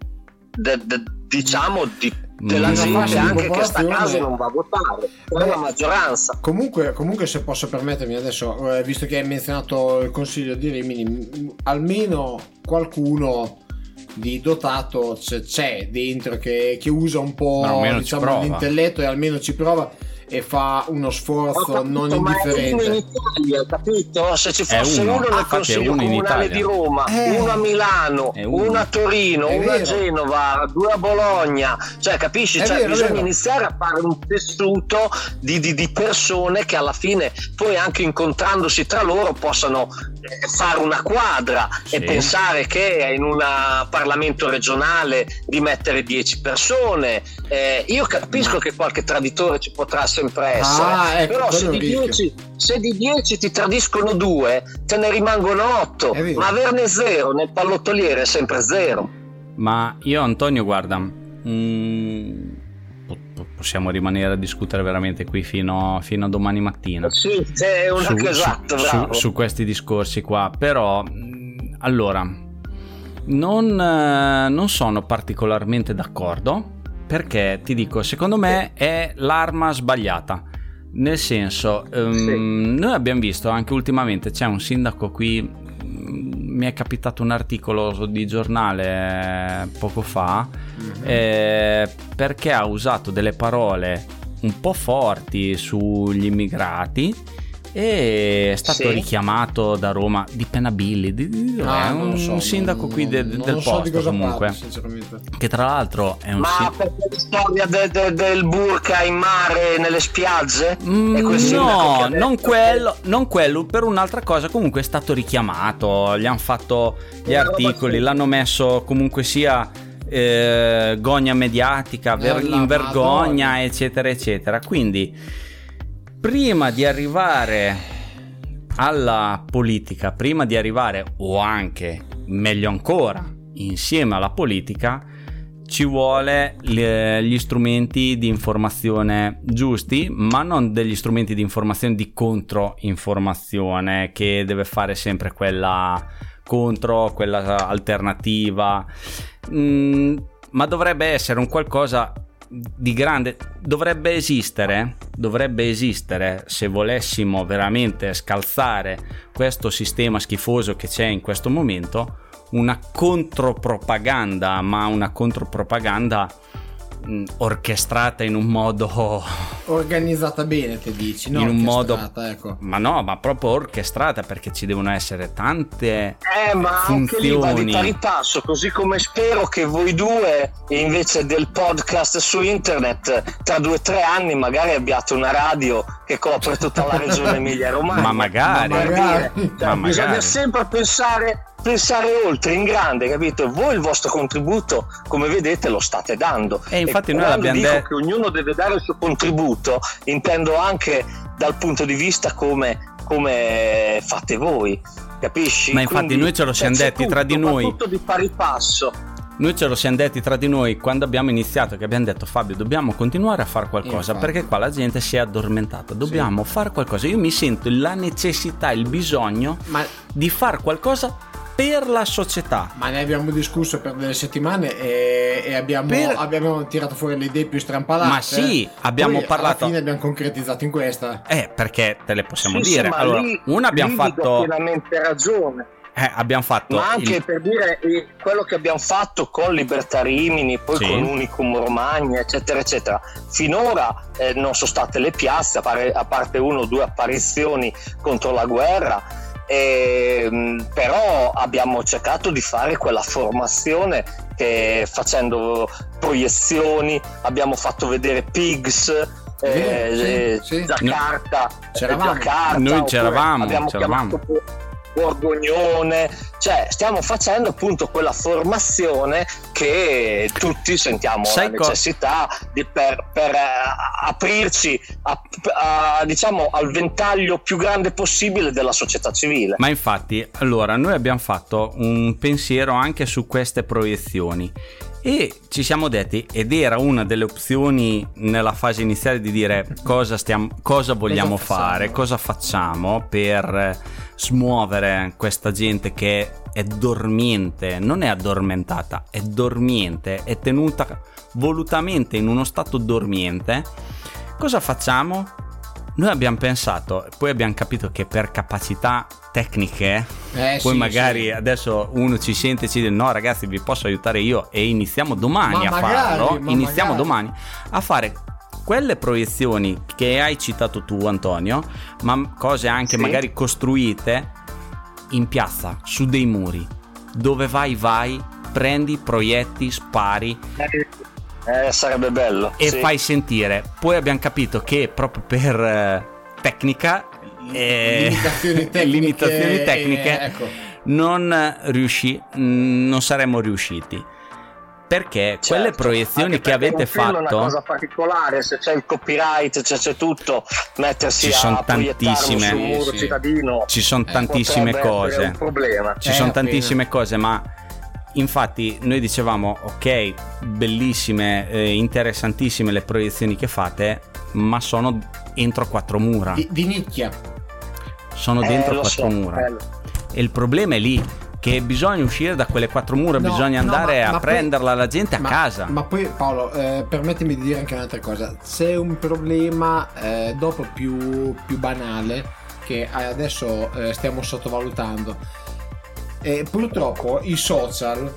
Speaker 3: de, de, diciamo, di della gente anche che sta a casa non va a votare la maggioranza.
Speaker 2: comunque, comunque se posso permettermi adesso eh, visto che hai menzionato il consiglio di Rimini almeno qualcuno di dotato c'è dentro che, che usa un po' diciamo, l'intelletto e almeno ci prova e fa uno sforzo capito, non indifferente.
Speaker 3: in Italia, capito? Se ci fosse uno, uno nel ah, Consiglio Comunale di Roma, eh, uno a Milano, uno. uno. a Torino, è uno vero. a Genova, due a Bologna, cioè capisci? Cioè, vero, bisogna iniziare a fare un tessuto di, di, di, persone che alla fine poi anche incontrandosi tra loro possano fare una quadra sì. e pensare che in un Parlamento regionale di mettere 10 persone. Eh, io capisco Ma... che qualche traditore ci potrà sempre essere. Ah, ecco, Però se di, 10, se di, 10, ti tradiscono due, te ne rimangono 8, ma averne zero nel pallottoliere è sempre zero.
Speaker 1: Ma io Antonio, guarda, mm, possiamo rimanere a discutere veramente qui fino, fino a domani mattina.
Speaker 3: Sì, è una su, esatto,
Speaker 1: su, su, su, questi discorsi qua, però mm, allora non, eh, non sono particolarmente d'accordo perché ti dico, secondo me è l'arma sbagliata. Nel senso, um, sì. noi abbiamo visto anche ultimamente, c'è un sindaco qui, mi è capitato un articolo di giornale poco fa, mm-hmm. eh, perché ha usato delle parole un po' forti sugli immigrati e è stato sì. richiamato da Roma di Penabilli di, ah, è un so, sindaco non, qui de, non del posto so comunque. parli, che tra l'altro è un
Speaker 3: ma
Speaker 1: sin-
Speaker 3: per la storia de, de, del burka in mare nelle spiagge?
Speaker 1: Mm, no non quello, non quello per un'altra cosa comunque è stato richiamato gli hanno fatto gli articoli l'hanno messo comunque sia eh, gogna mediatica ver- in vergogna eccetera eccetera. Quindi prima di arrivare alla politica, prima di arrivare, o anche meglio ancora, insieme alla politica, ci vuole gli strumenti di informazione giusti, ma non degli strumenti di informazione di controinformazione che deve fare sempre quella contro, quella alternativa, mm, ma dovrebbe essere un qualcosa di grande dovrebbe esistere dovrebbe esistere se volessimo veramente scalzare questo sistema schifoso che c'è in questo momento una contropropaganda, ma una contropropaganda orchestrata in un modo
Speaker 2: organizzata bene te dici no?
Speaker 1: in un modo ecco. ma no ma proprio orchestrata perché ci devono essere tante
Speaker 3: eh ma funzioni. anche lì va di pari passo così come spero che voi due invece del podcast su internet tra due o tre anni magari abbiate una radio che copre tutta la regione [LAUGHS] Emilia Romagna
Speaker 1: ma magari, ma magari.
Speaker 3: Cioè, ma bisogna magari. sempre pensare pensare oltre in grande, capito? Voi il vostro contributo, come vedete, lo state dando.
Speaker 1: E infatti e noi abbiamo
Speaker 3: detto che ognuno deve dare il suo contributo, intendo anche dal punto di vista come, come fate voi, capisci?
Speaker 1: Ma infatti Quindi, noi ce lo siamo detti tutto, tra di noi.
Speaker 3: Tutto di pari passo.
Speaker 1: Noi ce lo siamo detti tra di noi quando abbiamo iniziato, che abbiamo detto Fabio, dobbiamo continuare a fare qualcosa Infatti. perché qua la gente si è addormentata, dobbiamo sì. fare qualcosa. Io mi sento la necessità, il bisogno Ma... di fare qualcosa per la società.
Speaker 2: Ma ne abbiamo discusso per delle settimane e, e abbiamo, per... abbiamo, tirato fuori le idee più strampalate.
Speaker 1: Ma sì, abbiamo
Speaker 2: Poi,
Speaker 1: parlato.
Speaker 2: Alla fine abbiamo concretizzato in questa.
Speaker 1: Eh, perché te le possiamo sì, dire. Sì, allora, lì, una abbiamo fatto.
Speaker 3: Pienamente ragione.
Speaker 1: Eh, abbiamo fatto.
Speaker 3: Ma anche il... per dire eh, quello che abbiamo fatto con Libertà Rimini, poi sì. con Unicum Romagna, eccetera, eccetera. Finora eh, non sono state le piazze, a parte uno o due apparizioni contro la guerra e, ehm, però abbiamo cercato di fare quella formazione che facendo proiezioni abbiamo fatto vedere pigs eh, sì, sì. Giacarta,
Speaker 2: c'eravamo.
Speaker 1: Giacarta noi c'eravamo,
Speaker 3: abbiamo
Speaker 1: c'eravamo.
Speaker 3: chiamato Borgognone, cioè stiamo facendo appunto quella formazione che tutti sentiamo Sai la necessità co- di per, per uh, aprirci a, a, diciamo al ventaglio più grande possibile della società civile.
Speaker 1: Ma infatti, allora noi abbiamo fatto un pensiero anche su queste proiezioni e ci siamo detti ed era una delle opzioni nella fase iniziale di dire cosa, stiamo, cosa vogliamo cosa fare, cosa facciamo per smuovere questa gente che è dormiente, non è addormentata, è dormiente, è tenuta volutamente in uno stato dormiente. Cosa facciamo? Noi abbiamo pensato, poi abbiamo capito che per capacità tecniche, eh, poi sì, magari sì. adesso uno ci sente e ci dice no ragazzi vi posso aiutare io e iniziamo domani ma a magari, farlo, iniziamo magari. domani a fare quelle proiezioni che hai citato tu Antonio, ma cose anche sì. magari costruite in piazza, su dei muri, dove vai vai, prendi, proietti, spari.
Speaker 3: Eh, eh, sarebbe bello.
Speaker 1: E sì. fai sentire. Poi abbiamo capito che proprio per eh, tecnica
Speaker 2: e limitazioni [LAUGHS] tecniche,
Speaker 1: limitazioni tecniche e, ecco. non, riusci- non saremmo riusciti perché certo, quelle proiezioni che avete fatto è una
Speaker 3: cosa particolare se c'è il copyright c'è, c'è tutto mettersi
Speaker 1: ci sono tantissime
Speaker 3: sul muro sì. cittadino
Speaker 1: ci sono eh, tantissime cose.
Speaker 3: un problema.
Speaker 1: Ci eh, sono tantissime cose ma infatti noi dicevamo ok bellissime eh, interessantissime le proiezioni che fate ma sono entro quattro mura.
Speaker 2: Di, di nicchia.
Speaker 1: Sono dentro quattro so, mura. bello. e il problema è lì che bisogna uscire da quelle quattro mura, no, bisogna andare no, ma, a ma prenderla poi, la gente a
Speaker 2: ma,
Speaker 1: casa.
Speaker 2: Ma poi Paolo, eh, permettimi di dire anche un'altra cosa, c'è un problema eh, dopo più, più, banale che adesso eh, stiamo sottovalutando. purtroppo i social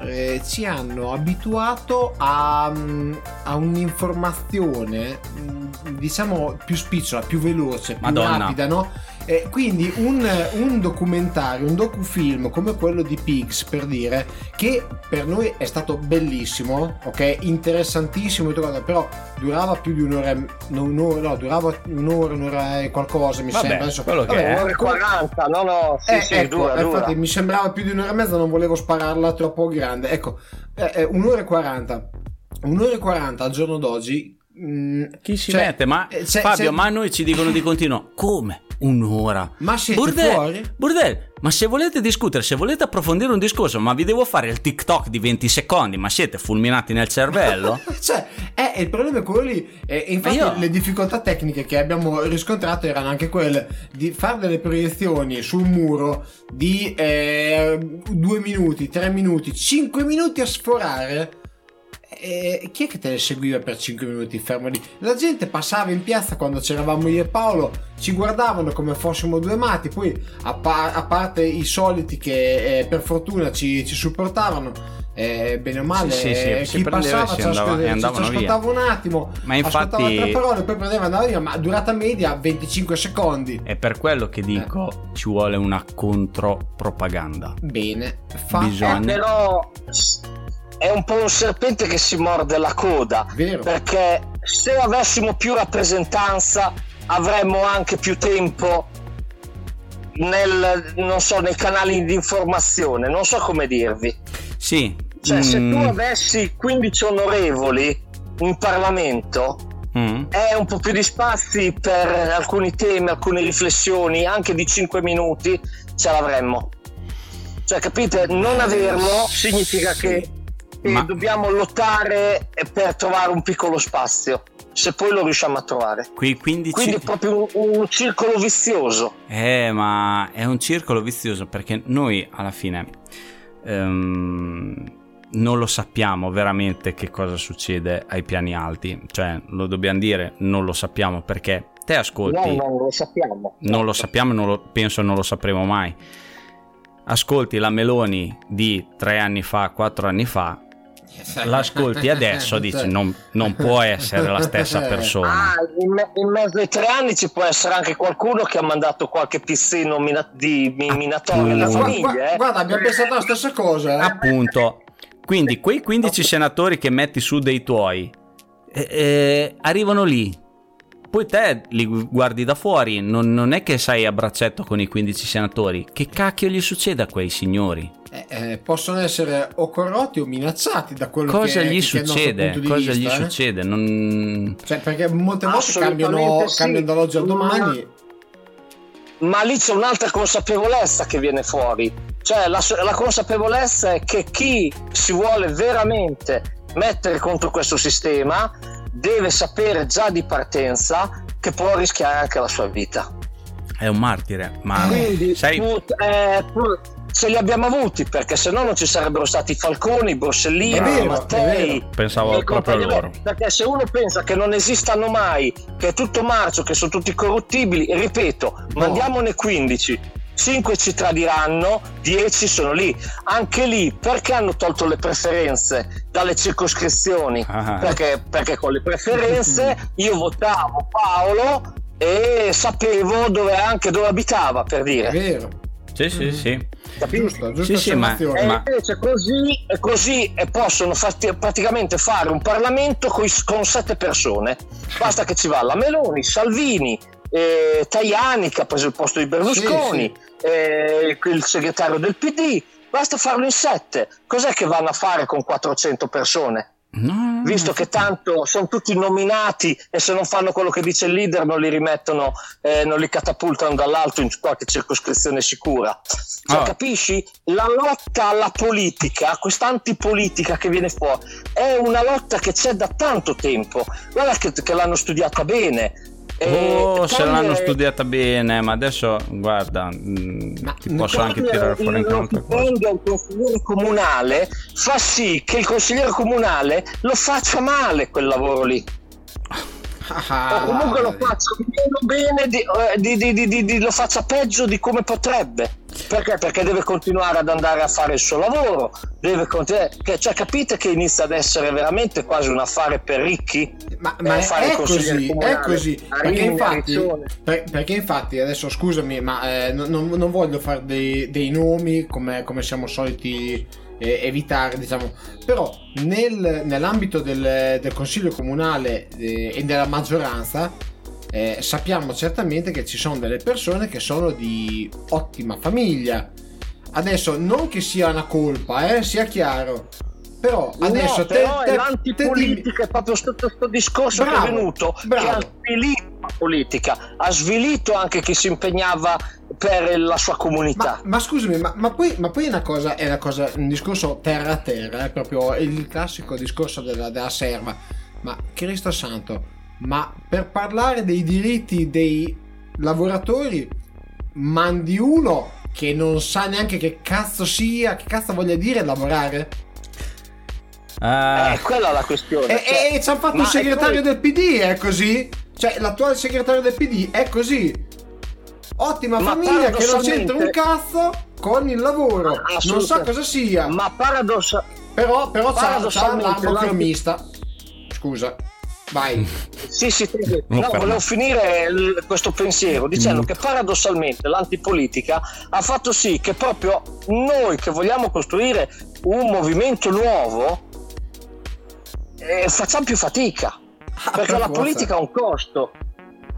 Speaker 2: eh, ci hanno abituato a, a un'informazione mm, diciamo più spicciola, più veloce, più Madonna. rapida, no? Eh, quindi un, un, documentario, un docufilm come quello di Pigs, per dire, che per noi è stato bellissimo, ok? Interessantissimo, però durava più di un'ora, no, un'ora, no durava un'ora, un'ora e qualcosa, mi
Speaker 1: Vabbè,
Speaker 2: sembra.
Speaker 1: Adesso, quello che vabbè,
Speaker 3: è. Un'ora e 40, no, no, sì,
Speaker 2: eh,
Speaker 3: sì,
Speaker 2: ecco,
Speaker 3: dura,
Speaker 2: infatti
Speaker 3: dura.
Speaker 2: mi sembrava più di un'ora e mezza, non volevo spararla troppo grande. Ecco, eh, eh un'ora e 40. Un'ora e 40 al giorno d'oggi
Speaker 1: Mm, Chi si cioè, mette? Ma eh, c'è, Fabio, c'è... ma noi ci dicono di continuo [LAUGHS] come? Un'ora.
Speaker 2: Ma siete
Speaker 1: Burdel,
Speaker 2: fuori?
Speaker 1: Burdel, ma se volete discutere, se volete approfondire un discorso, ma vi devo fare il TikTok di 20 secondi, ma siete fulminati nel cervello? [LAUGHS]
Speaker 2: cioè, eh, il problema è quello lì. E infatti,
Speaker 1: io-
Speaker 2: le difficoltà tecniche che abbiamo riscontrato erano anche quelle di fare delle proiezioni sul muro di eh, due minuti, tre minuti, cinque minuti a sforare. E chi è che te le seguiva per 5 minuti fermo lì? La gente passava in piazza quando c'eravamo io e Paolo, ci guardavano come fossimo due matti, poi a, pa- a parte i soliti che eh, per fortuna ci, ci supportavano, eh, bene o male,
Speaker 1: Sì, sì, sì,
Speaker 2: eh, chi passava ci,
Speaker 1: andava-
Speaker 2: ci-
Speaker 1: andavano
Speaker 2: ci
Speaker 1: via.
Speaker 2: ascoltava un attimo,
Speaker 1: Ma infatti-
Speaker 2: ascoltava tre parole, poi prendeva andava via, ma durata media 25 secondi.
Speaker 1: È per quello che dico ci vuole una contropropaganda.
Speaker 2: Bene, fa
Speaker 1: Bisogna-
Speaker 3: Eh, però è un po' un serpente che si morde la coda.
Speaker 2: Vero.
Speaker 3: Perché se avessimo più rappresentanza avremmo anche più tempo nel, non so, nei canali di informazione. Non so come dirvi.
Speaker 1: Sì.
Speaker 3: Cioè, se
Speaker 1: mm,
Speaker 3: tu avessi 15 onorevoli in Parlamento,
Speaker 1: mm,
Speaker 3: è un po' più di spazi per alcuni temi, alcune riflessioni, anche di 5 minuti, ce l'avremmo. Cioè, capite? Non averlo significa che,
Speaker 1: Ma-
Speaker 3: dobbiamo lottare per trovare un piccolo spazio, se poi lo riusciamo a trovare.
Speaker 1: Quei 15
Speaker 3: Quindi è proprio un, un circolo vizioso.
Speaker 1: Eh, ma è un circolo vizioso perché noi alla fine ehm, non lo sappiamo veramente che cosa succede ai piani alti. Cioè, lo dobbiamo dire, non lo sappiamo perché te ascolti.
Speaker 3: Noi non lo sappiamo.
Speaker 1: non lo sappiamo e non lo- penso non lo sapremo mai. Ascolti la Meloni di tre anni fa, quattro anni fa, l'ascolti adesso, dici non, non può essere la stessa persona.
Speaker 3: Ah, in, me- in mezzo ai tre anni ci può essere anche qualcuno che ha mandato qualche pizzino mina- di mi- minatoria alla famiglia.
Speaker 2: gua-
Speaker 3: eh.
Speaker 2: Guarda, abbiamo pensato la stessa cosa. eh.
Speaker 1: Appunto. Quindi quei 15 senatori che metti su dei tuoi eh, eh, arrivano lì. Poi te li guardi da fuori, non, non è che sei a braccetto con i 15 senatori. Che cacchio gli succede a quei signori?
Speaker 2: Eh, eh, possono essere o corrotti o minacciati da quello
Speaker 1: Cosa
Speaker 2: che,
Speaker 1: gli
Speaker 2: che
Speaker 1: succede?
Speaker 2: punto di
Speaker 1: Cosa
Speaker 2: vista,
Speaker 1: gli
Speaker 2: eh.
Speaker 1: succede? Non...
Speaker 2: Cioè, perché molte volte cambiano,
Speaker 3: sì.
Speaker 2: cambiano dall'oggi al domani.
Speaker 3: Ma lì c'è un'altra consapevolezza che viene fuori. Cioè, la, la consapevolezza è che chi si vuole veramente mettere contro questo sistema deve sapere già di partenza che può rischiare anche la sua vita.
Speaker 1: È un martire, ma
Speaker 3: Quindi
Speaker 1: sai,
Speaker 3: tu- eh, tu- ce li abbiamo avuti perché se no non ci sarebbero stati i Falconi, i Borsellino,
Speaker 2: È vero, è
Speaker 3: Mattei.
Speaker 1: pensavo proprio a loro.
Speaker 3: Perché se uno pensa che non esistano mai, che è tutto marcio, che sono tutti corruttibili, ripeto, mandiamone 15. 5 ci tradiranno, 10 sono lì. Anche lì, perché hanno tolto le preferenze dalle circoscrizioni?
Speaker 1: Ah.
Speaker 3: Perché, perché con le preferenze [LAUGHS] io votavo Paolo e sapevo dove anche dove abitava, per
Speaker 2: È
Speaker 3: dire.
Speaker 2: vero.
Speaker 1: Sì, sì, sì.
Speaker 3: Capito?
Speaker 2: Giusto, giusta
Speaker 1: Sì, sì, ma-.
Speaker 3: E
Speaker 1: Ma-
Speaker 3: invece così, così e possono fatti- praticamente fare un Parlamento coi- con sette persone. Basta che ci va la Meloni, Salvini, eh, Tajani che ha preso il posto di Berlusconi, eh, il segretario del PD. Basta farlo in sette. Cos'è che vanno a fare con 400 persone?
Speaker 1: No,
Speaker 3: Visto che tanto sono tutti nominati e se non fanno quello che dice il leader non li rimettono, eh, non li catapultano dall'alto in qualche circoscrizione sicura. Cioè,
Speaker 1: Ah.
Speaker 3: capisci? La lotta alla politica, questa antipolitica che viene fuori, è una lotta che c'è da tanto tempo. Guarda che, che l'hanno studiata bene. E
Speaker 1: Oh, se l'hanno studiata bene, ma adesso guarda, mm,
Speaker 2: Ma
Speaker 1: ti posso anche tirare fuori un'altra cosa.
Speaker 3: stipendio al consigliere comunale fa sì che il consigliere comunale lo faccia male quel lavoro lì
Speaker 2: Ah,
Speaker 3: o comunque lo
Speaker 2: dai.
Speaker 3: faccia meno bene di, eh, di- di- di- di- lo faccia peggio di come potrebbe perché? perché deve continuare ad andare a fare il suo lavoro deve continuare che- cioè capite che inizia ad essere veramente quasi un affare per ricchi
Speaker 2: Ma,
Speaker 3: eh,
Speaker 2: ma è
Speaker 3: consigliere
Speaker 2: così, è così. Perché infatti, per- perché infatti, adesso scusami, ma eh, non, non- non voglio fare dei, dei nomi come, come siamo soliti eh, evitare, diciamo. Però nel- nell'ambito del, del consiglio comunale eh, e della maggioranza eh, sappiamo certamente che ci sono delle persone che sono di ottima famiglia. Adesso non che sia una colpa, eh, sia chiaro. Però adesso
Speaker 3: no,
Speaker 2: te,
Speaker 3: però
Speaker 2: te-
Speaker 3: è
Speaker 2: te
Speaker 3: l'antipolitica è proprio sotto questo discorso che
Speaker 2: Bravo,
Speaker 3: è venuto
Speaker 2: bravo.
Speaker 3: che anche lì politica, ha svilito anche chi si impegnava per la sua comunità.
Speaker 2: Ma, ma scusami, ma, ma, poi, ma poi è una cosa, è una cosa, un discorso terra a terra, è proprio il classico discorso della, della serva. Ma Cristo Santo, ma per parlare dei diritti dei lavoratori mandi uno che non sa neanche che cazzo sia, che cazzo voglia dire lavorare?
Speaker 3: Uh, eh, quella è la questione.
Speaker 2: E, cioè, e ci hanno fatto un segretario poi... del PD, è così? Cioè, l'attuale segretario del PD è così. Ottima ma famiglia che non c'entra un cazzo con il lavoro. Non sa cosa sia.
Speaker 3: Ma paradossa...
Speaker 2: Però, però c'ha, c'ha l'armo cromista. Scusa. Vai.
Speaker 3: sì, sì, no, volevo finire l- questo pensiero dicendo mm. che paradossalmente l'antipolitica ha fatto sì che proprio noi che vogliamo costruire un movimento nuovo eh, facciamo più fatica. Ah, perché la politica ha un costo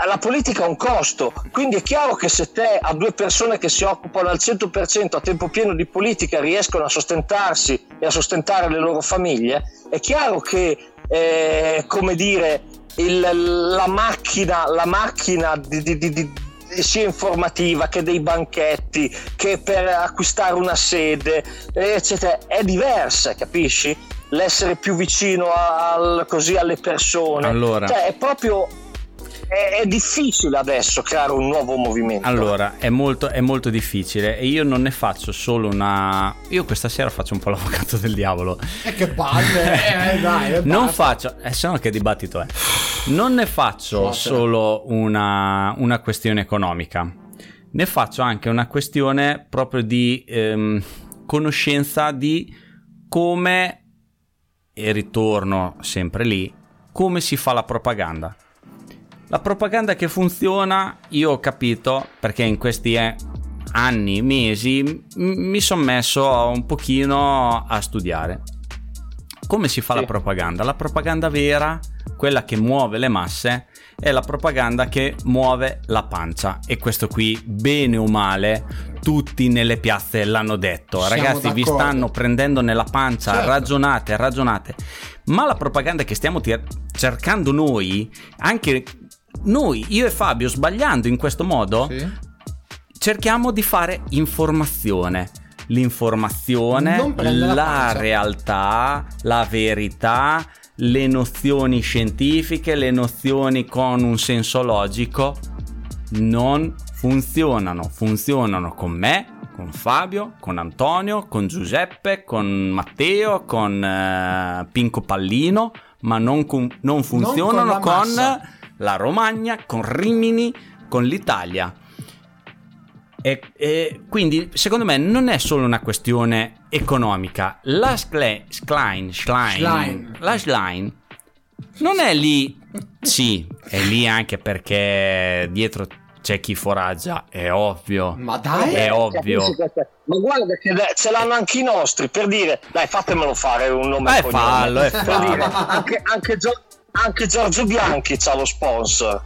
Speaker 3: la politica ha un costo, quindi è chiaro che se te a due persone che si occupano al 100% a tempo pieno di politica riescono a sostentarsi e a sostentare le loro famiglie, è chiaro che, eh, come dire, il, la macchina, la macchina di, di, di sia informativa che dei banchetti, che per acquistare una sede, eccetera, è diversa, capisci? L'essere più vicino al, così alle persone.
Speaker 1: Allora.
Speaker 3: Cioè, è proprio è, difficile adesso creare un nuovo movimento.
Speaker 1: Allora, è molto, è molto difficile e io non ne faccio solo una... Io questa sera faccio un po' l'avvocato del diavolo.
Speaker 2: E eh, che palle, eh, [LAUGHS] dai.
Speaker 1: Non faccio... Eh, se no che dibattito è. Non ne faccio solo una, una questione economica. Ne faccio anche una questione proprio di ehm, conoscenza di come, e ritorno sempre lì, come si fa la propaganda. La propaganda che funziona, io ho capito, perché in questi eh, anni, mesi, mi sono messo un pochino a studiare. Come si fa sì. la propaganda? La propaganda vera, quella che muove le masse, è la propaganda che muove la pancia. E questo qui, bene o male, tutti nelle piazze l'hanno detto. Siamo Ragazzi, d'accordo. vi stanno prendendo nella pancia, certo. ragionate, ragionate. Ma la propaganda che stiamo tir- cercando noi, anche noi, io e Fabio, sbagliando in questo modo, sì. cerchiamo di fare informazione. L'informazione, la, la realtà, la verità, le nozioni scientifiche, le nozioni con un senso logico non funzionano. Funzionano con me, con Fabio, con Antonio, con Giuseppe, con Matteo, con uh, Pinco Pallino, ma non, con, non funzionano non con, con la Romagna, con Rimini, con l'Italia. E, e, quindi secondo me non è solo una questione economica. La Schlein, Schlein, Schlein, la Schlein non è lì, sì, è lì anche perché dietro c'è chi foraggia, è ovvio.
Speaker 2: Ma dai,
Speaker 1: è ovvio.
Speaker 3: Ma guarda che ce l'hanno anche i nostri per dire, dai, fatemelo fare un nome.
Speaker 1: Eh, fallo, è fallo. Dire,
Speaker 3: anche, anche, anche Giorgio Bianchi ha lo sponsor,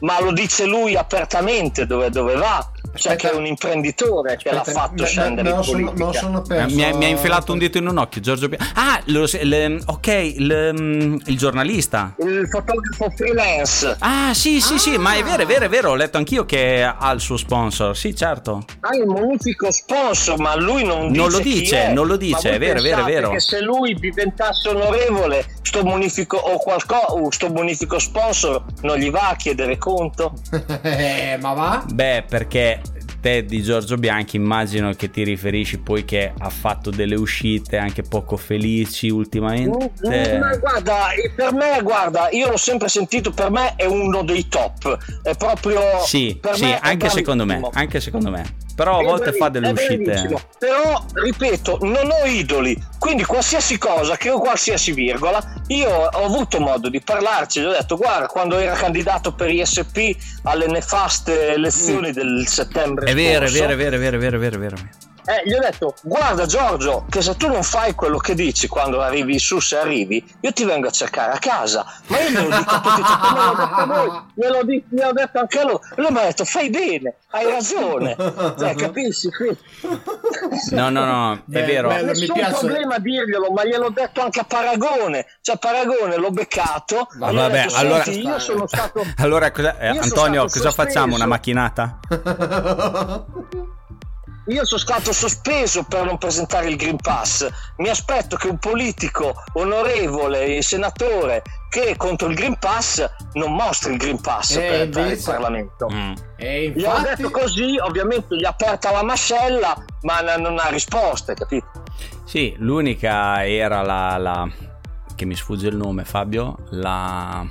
Speaker 3: ma lo dice lui apertamente dove, dove va. Cioè che è un imprenditore che l'ha fatto scendere me, in sono,
Speaker 2: politica. Sono perso,
Speaker 1: mi, ha, mi, ha, infilato un dito in un occhio Giorgio Bianchi. Ah, lo, le, ok, il, mm, il, giornalista.
Speaker 3: Il fotografo freelance.
Speaker 1: Ah, sì, sì, ah. sì, ma è vero, è vero, è vero. Ho letto anch'io che ha il suo sponsor. Sì, certo.
Speaker 3: Ha il magnifico sponsor, ma lui non,
Speaker 1: non dice. Lo dice
Speaker 3: è.
Speaker 1: non lo dice, è vero, è vero, è vero.
Speaker 3: Che se lui diventasse onorevole, sto bonifico o qualcosa, sto bonifico sponsor non gli va a chiedere conto. [LAUGHS]
Speaker 2: eh, ma va?
Speaker 1: Beh, perché te di Giorgio Bianchi immagino che ti riferisci poi che ha fatto delle uscite anche poco felici ultimamente.
Speaker 3: Mm, ma guarda, per me, guarda, io l'ho sempre sentito, per me è uno dei top. È proprio...
Speaker 1: Sì, sì anche secondo me, anche secondo me però a volte fa delle uscite.
Speaker 3: Però, ripeto, non ho idoli, quindi qualsiasi cosa, che ho qualsiasi virgola, io ho avuto modo di parlarci, gli ho detto, guarda, quando era candidato per ISP alle nefaste elezioni mm. del settembre
Speaker 1: è vero, scorso, è vero, è vero, è vero, è vero, è vero, è vero
Speaker 3: eh, gli ho detto guarda Giorgio che se tu non fai quello che dici quando arrivi su se arrivi io ti vengo a cercare a casa ma io glielo dico a tutti me l'ho detto a voi glielo, dico, glielo detto anche a lui lui mi ha detto fai bene hai ragione cioè, capisci
Speaker 1: No, no, no,
Speaker 2: Beh,
Speaker 1: è vero.
Speaker 2: bello.
Speaker 3: Nessun
Speaker 2: mi piace-
Speaker 3: problema a dirglielo, ma gliel'ho detto anche a Paragone. Cioè, Paragone l'ho beccato.
Speaker 2: Ma
Speaker 3: ho
Speaker 1: vabbè,
Speaker 3: detto,
Speaker 1: allora-
Speaker 3: "Senti, io sono stato.
Speaker 1: Allora, cosa- eh,
Speaker 3: Io sono
Speaker 1: Antonio,
Speaker 3: stato
Speaker 1: cosa facciamo? Una
Speaker 3: sospeso.
Speaker 1: macchinata? [LAUGHS]
Speaker 3: Io sono stato sospeso per non presentare il Green Pass. Mi aspetto che un politico onorevole, senatore, che è contro il Green Pass, non mostri il Green Pass
Speaker 2: Eh,
Speaker 3: per entrare in
Speaker 2: invece-
Speaker 3: Parlamento.
Speaker 1: Mm.
Speaker 2: e
Speaker 3: Gli ho
Speaker 2: infatti,
Speaker 3: detto così, ovviamente gli ha aperta la mascella, ma n- non ha risposte, capito?
Speaker 1: Sì, l'unica era la, la- che mi sfugge il nome, Fabio, la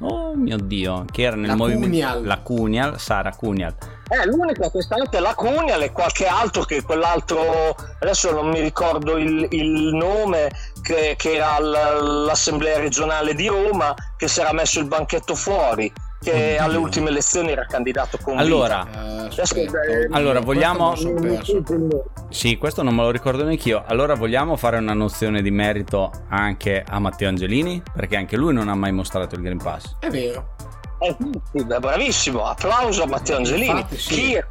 Speaker 1: Oh mio Dio, che era nel
Speaker 2: La
Speaker 1: movimento
Speaker 2: Cunial.
Speaker 1: la Cunial, Sara Cunial.
Speaker 3: Eh, l'unica quest'anno è la Cunial e qualche altro che quell'altro, adesso non mi ricordo il, il nome, che, che era l'Assemblea regionale di Roma, che si era messo il banchetto fuori, che
Speaker 2: Oddio.
Speaker 3: alle ultime elezioni era candidato con
Speaker 1: Allora,
Speaker 2: Eh, aspetta,
Speaker 3: eh,
Speaker 1: allora, vogliamo-. Sì, questo non me lo ricordo neanch'io. Allora vogliamo fare una nozione di merito anche a Matteo Angelini? Perché anche lui non ha mai mostrato il Green Pass.
Speaker 2: È vero.
Speaker 3: Eh, bravissimo, applauso a Matteo Angelini.
Speaker 2: Infatti, sì.
Speaker 3: Chi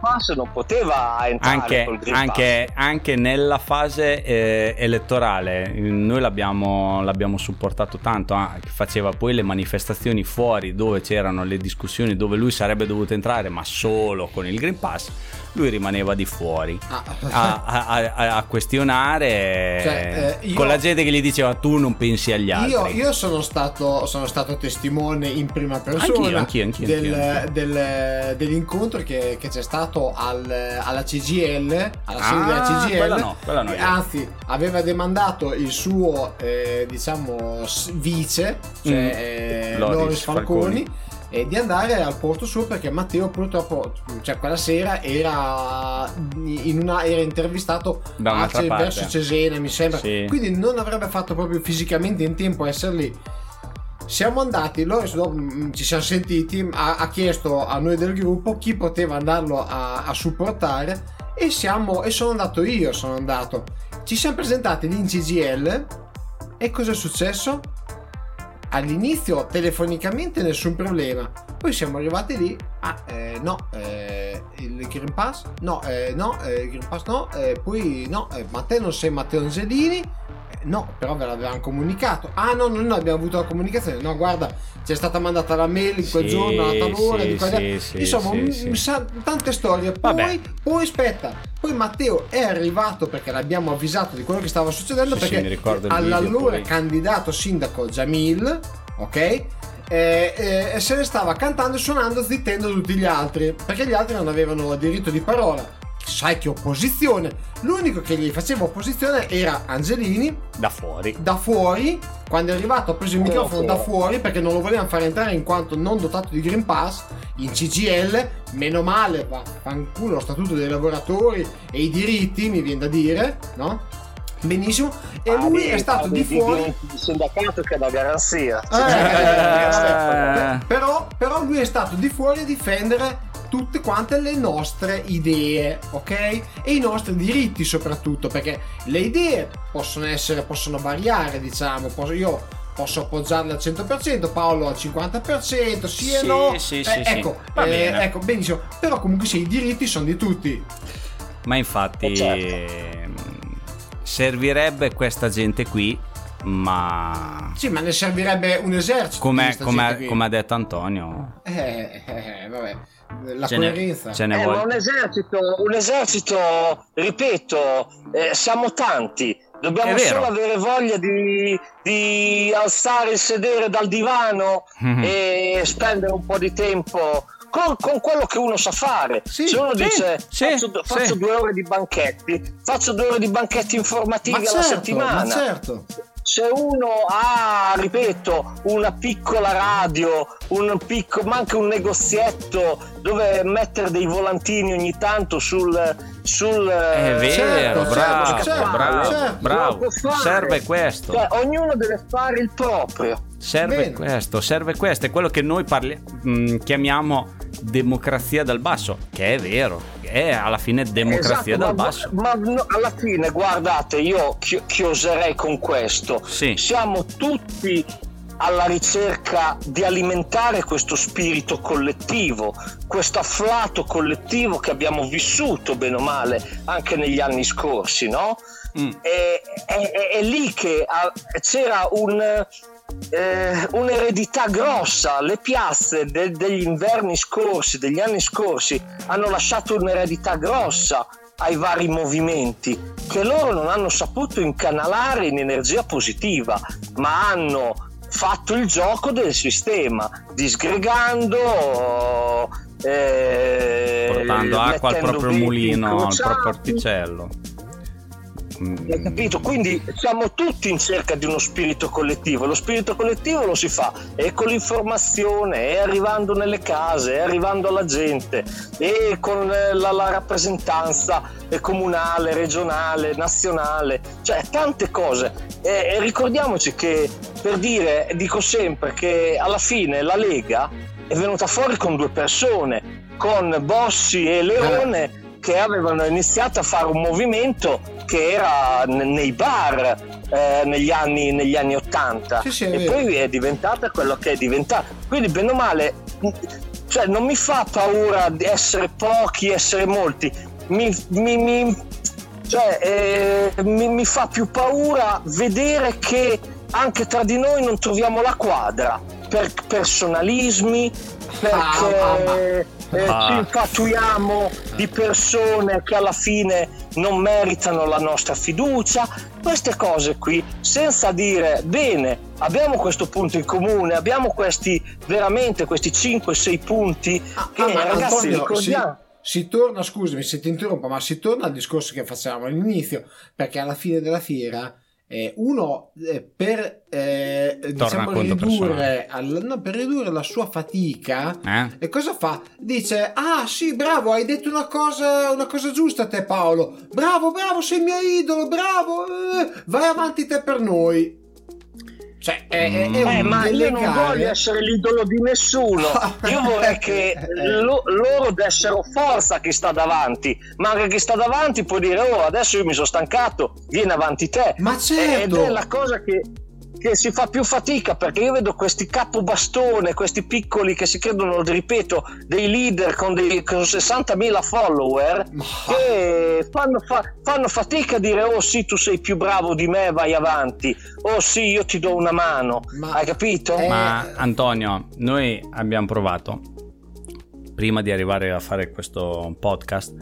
Speaker 3: Pass non poteva entrare
Speaker 1: Anche, anche- anche nella fase eh, elettorale noi l'abbiamo, l'abbiamo supportato tanto, ah, faceva poi le manifestazioni fuori dove c'erano le discussioni dove lui sarebbe dovuto entrare ma solo con il Green Pass, lui rimaneva di fuori
Speaker 2: Ah.
Speaker 1: a, a- a- a questionare
Speaker 2: Cioè, eh, io-
Speaker 1: con la gente che gli diceva tu non pensi agli altri.
Speaker 2: Io, io sono, stato, sono stato testimone in prima persona
Speaker 1: Anch'io, anch'io, anch'io,
Speaker 2: del- del- dell'incontro che, che c'è stato al- alla CGL, alla sede
Speaker 1: Ah,
Speaker 2: della CGL.
Speaker 1: quella no, quella no.
Speaker 2: Anzi, aveva demandato il suo, eh, diciamo, vice, cioè
Speaker 1: Mm.
Speaker 2: eh,
Speaker 1: Loris
Speaker 2: Falconi.
Speaker 1: Falconi.
Speaker 2: E di andare al porto suo perché Matteo purtroppo, cioè quella sera era, in una, era intervistato
Speaker 1: Da
Speaker 2: a verso Cesena mi sembra
Speaker 1: Sì.
Speaker 2: quindi non avrebbe fatto proprio fisicamente in tempo a essere lì siamo andati Loris mm, ci siamo sentiti ha, ha chiesto a noi del gruppo chi poteva andarlo a, a supportare e, siamo, e sono andato io sono andato ci siamo presentati lì in CGL e cosa è successo? All'inizio telefonicamente nessun problema. Poi siamo arrivati lì ah eh, no eh, il Green Pass no eh, no eh, il Green Pass no eh, poi no eh, ma te non sei Matteo Angelini no però ve l'avevamo comunicato ah no no no abbiamo avuto la comunicazione no guarda c'è stata mandata la mail in quel
Speaker 1: Sì,
Speaker 2: giorno a tal ora
Speaker 1: sì,
Speaker 2: di e
Speaker 1: sì,
Speaker 2: insomma un- sa- tante storie
Speaker 1: Vabbè.
Speaker 2: poi poi aspetta poi Matteo è arrivato perché l'abbiamo avvisato di quello che stava succedendo perché
Speaker 1: video,
Speaker 2: all'allora
Speaker 1: poi.
Speaker 2: candidato sindaco Jamil, ok? Eh, eh, se ne stava cantando e suonando zittendo tutti gli altri perché gli altri non avevano diritto di parola. Sai che opposizione? L'unico che gli faceva opposizione era Angelini
Speaker 1: Da fuori.
Speaker 2: da fuori. Quando è arrivato ha preso il microfono da
Speaker 3: fuori.
Speaker 2: perché non lo volevano fare entrare in quanto non dotato di Green Pass in CGL. Meno male, va fanculo lo statuto dei lavoratori e i diritti, mi viene da dire, no? Benissimo. E
Speaker 3: Ah,
Speaker 2: lui è stato di fuori.
Speaker 3: di sindacato che dà garanzia
Speaker 2: Eh, però, però lui è stato di fuori a difendere tutte quante le nostre idee, ok? E i nostri diritti soprattutto, perché le idee possono essere, possono variare, diciamo, io posso appoggiarle al 100%, Paolo al 50%, sì, e
Speaker 1: Sì,
Speaker 2: no.
Speaker 1: sì,
Speaker 2: Eh,
Speaker 1: sì, sì.
Speaker 2: ecco, eh, ecco, benissimo. Però comunque sì, i diritti sono di tutti.
Speaker 1: Ma infatti
Speaker 3: Eh, certo.
Speaker 1: ehm, servirebbe questa gente qui, ma
Speaker 2: Sì, ma ne servirebbe un esercito.
Speaker 1: come, come, come ha detto Antonio,
Speaker 2: Eh, eh, vabbè, la
Speaker 1: ce ne,
Speaker 2: coerenza.
Speaker 1: ce ne
Speaker 3: Eh,
Speaker 1: vuole.
Speaker 3: ma un esercito, un esercito, ripeto, eh, siamo tanti. Dobbiamo solo avere voglia di, di alzare il sedere dal divano
Speaker 1: Mhm.
Speaker 3: e spendere un po' di tempo con, con quello che uno sa fare.
Speaker 2: Sì,
Speaker 3: Se uno
Speaker 1: sì,
Speaker 3: dice
Speaker 1: sì,
Speaker 3: faccio, faccio due ore di banchetti, faccio due ore di banchetti informativi
Speaker 2: Ma
Speaker 3: alla
Speaker 2: certo,
Speaker 3: settimana.
Speaker 2: ma certo.
Speaker 3: Se uno ha, ripeto, una piccola radio, un picco, ma anche un negozietto dove mettere dei volantini ogni tanto sul... sul
Speaker 1: È vero,
Speaker 2: Certo,
Speaker 1: bravo,
Speaker 2: certo,
Speaker 1: bravo,
Speaker 2: certo.
Speaker 1: bravo.
Speaker 3: Lo può fare.
Speaker 1: Serve questo.
Speaker 3: Cioè, ognuno deve fare il proprio.
Speaker 1: Serve
Speaker 2: Bene.
Speaker 1: questo, serve questo, è quello che noi parli- mh, chiamiamo democrazia dal basso, che è vero, è alla fine democrazia
Speaker 3: Esatto,
Speaker 1: dal
Speaker 3: ma-
Speaker 1: basso.
Speaker 3: Ma, no, alla fine, guardate, io chi- chioserei con questo.
Speaker 1: Sì.
Speaker 3: Siamo tutti alla ricerca di alimentare questo spirito collettivo, questo afflato collettivo che abbiamo vissuto bene o male anche negli anni scorsi, no? Mm. È, è, è, lì che ah, c'era un, eh, un'eredità grossa. Le piazze de- degli inverni scorsi, degli anni scorsi, hanno lasciato un'eredità grossa ai vari movimenti che loro non hanno saputo incanalare in energia positiva, ma hanno fatto il gioco del sistema, disgregando,
Speaker 1: eh, portando acqua al proprio mulino, al proprio orticello.
Speaker 3: Hai capito? Quindi siamo tutti in cerca di uno spirito collettivo. Lo spirito collettivo lo si fa e con l'informazione, e arrivando nelle case, e arrivando alla gente, e con eh, la, la rappresentanza comunale, regionale, nazionale, cioè tante cose. E, e ricordiamoci che per dire, dico sempre che alla fine la Lega è venuta fuori con due persone, con Bossi e Leone che avevano iniziato a fare un movimento che era nei bar eh, negli, anni, negli anni 80 sì, sì, e vero. poi è diventata quello che è diventata. Quindi, bene o male, cioè, non mi fa paura di essere pochi, essere molti, mi, mi, mi, cioè, eh, mi fa più paura vedere che anche tra di noi non troviamo la quadra per personalismi, perché. Ah, ah, eh, ah. ci infatuiamo di persone che alla fine non meritano la nostra fiducia, queste cose qui, senza dire bene, abbiamo questo punto in comune, abbiamo questi veramente questi 5-6 punti ah, che ah, ragazzi Antonio, ricordiamo.
Speaker 2: Si, si torna, scusami se ti interrompo, ma si torna al discorso che facevamo all'inizio, perché alla fine della fiera eh, uno eh, per, eh, diciamo, ridurre al, no, per ridurre la sua fatica eh? e cosa fa? dice ah sì bravo hai detto una cosa, una cosa giusta te Paolo bravo bravo sei il mio idolo bravo eh, vai avanti te per noi cioè, è, è, è
Speaker 3: eh, ma io non voglio essere l'idolo di nessuno. [LAUGHS] Io vorrei che lo, loro dessero forza a chi sta davanti. Ma anche chi sta davanti può dire: Oh, adesso io mi sono stancato, vieni avanti te.
Speaker 2: Ma certo.
Speaker 3: Ed è la cosa che che si fa più fatica perché io vedo questi capobastone, questi piccoli che si credono, ripeto, dei leader con, dei, con 60.000 follower che fanno, fa, fanno, fatica a dire oh sì tu sei più bravo di me, vai avanti, oh sì io ti do una mano, Ma, hai capito?
Speaker 1: Eh... Ma Antonio, noi abbiamo provato, prima di arrivare a fare questo podcast,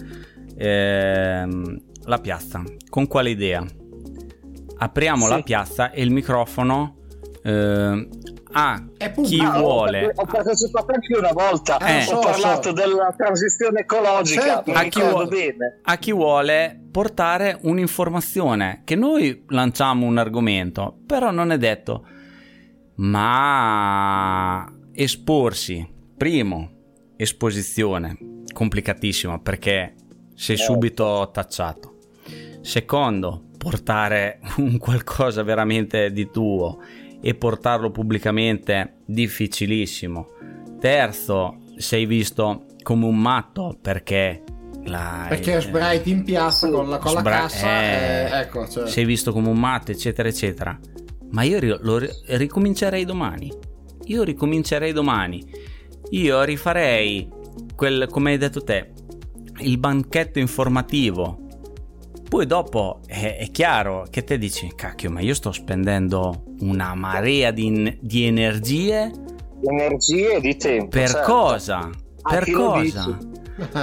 Speaker 1: ehm, la piazza, con quale idea? Apriamo sì. la piazza e il microfono eh, a chi ah, vuole.
Speaker 3: Ho partecipato anche una volta, eh, ho parlato so. della transizione ecologica. Certo.
Speaker 1: A, chi vuole, a, chi vuole, portare un'informazione che noi lanciamo un argomento, però non è detto. Ma esporsi, primo, esposizione, complicatissima perché sei eh. subito tacciato. Secondo, portare un qualcosa veramente di tuo e portarlo pubblicamente difficilissimo. Terzo, sei visto come un matto perché
Speaker 2: la, perché sbraiti in piazza con la, con la sbra- cassa eh, eh, ecco, cioè.
Speaker 1: sei visto come un matto eccetera eccetera ma io ri- lo ri- ricomincerei domani io ricomincerei domani io rifarei quel come hai detto te il banchetto informativo poi dopo è, è, chiaro che te dici, cacchio, ma io sto spendendo una marea di, di energie.
Speaker 3: Energie e di tempo.
Speaker 1: Per certo. cosa? Ah, per cosa?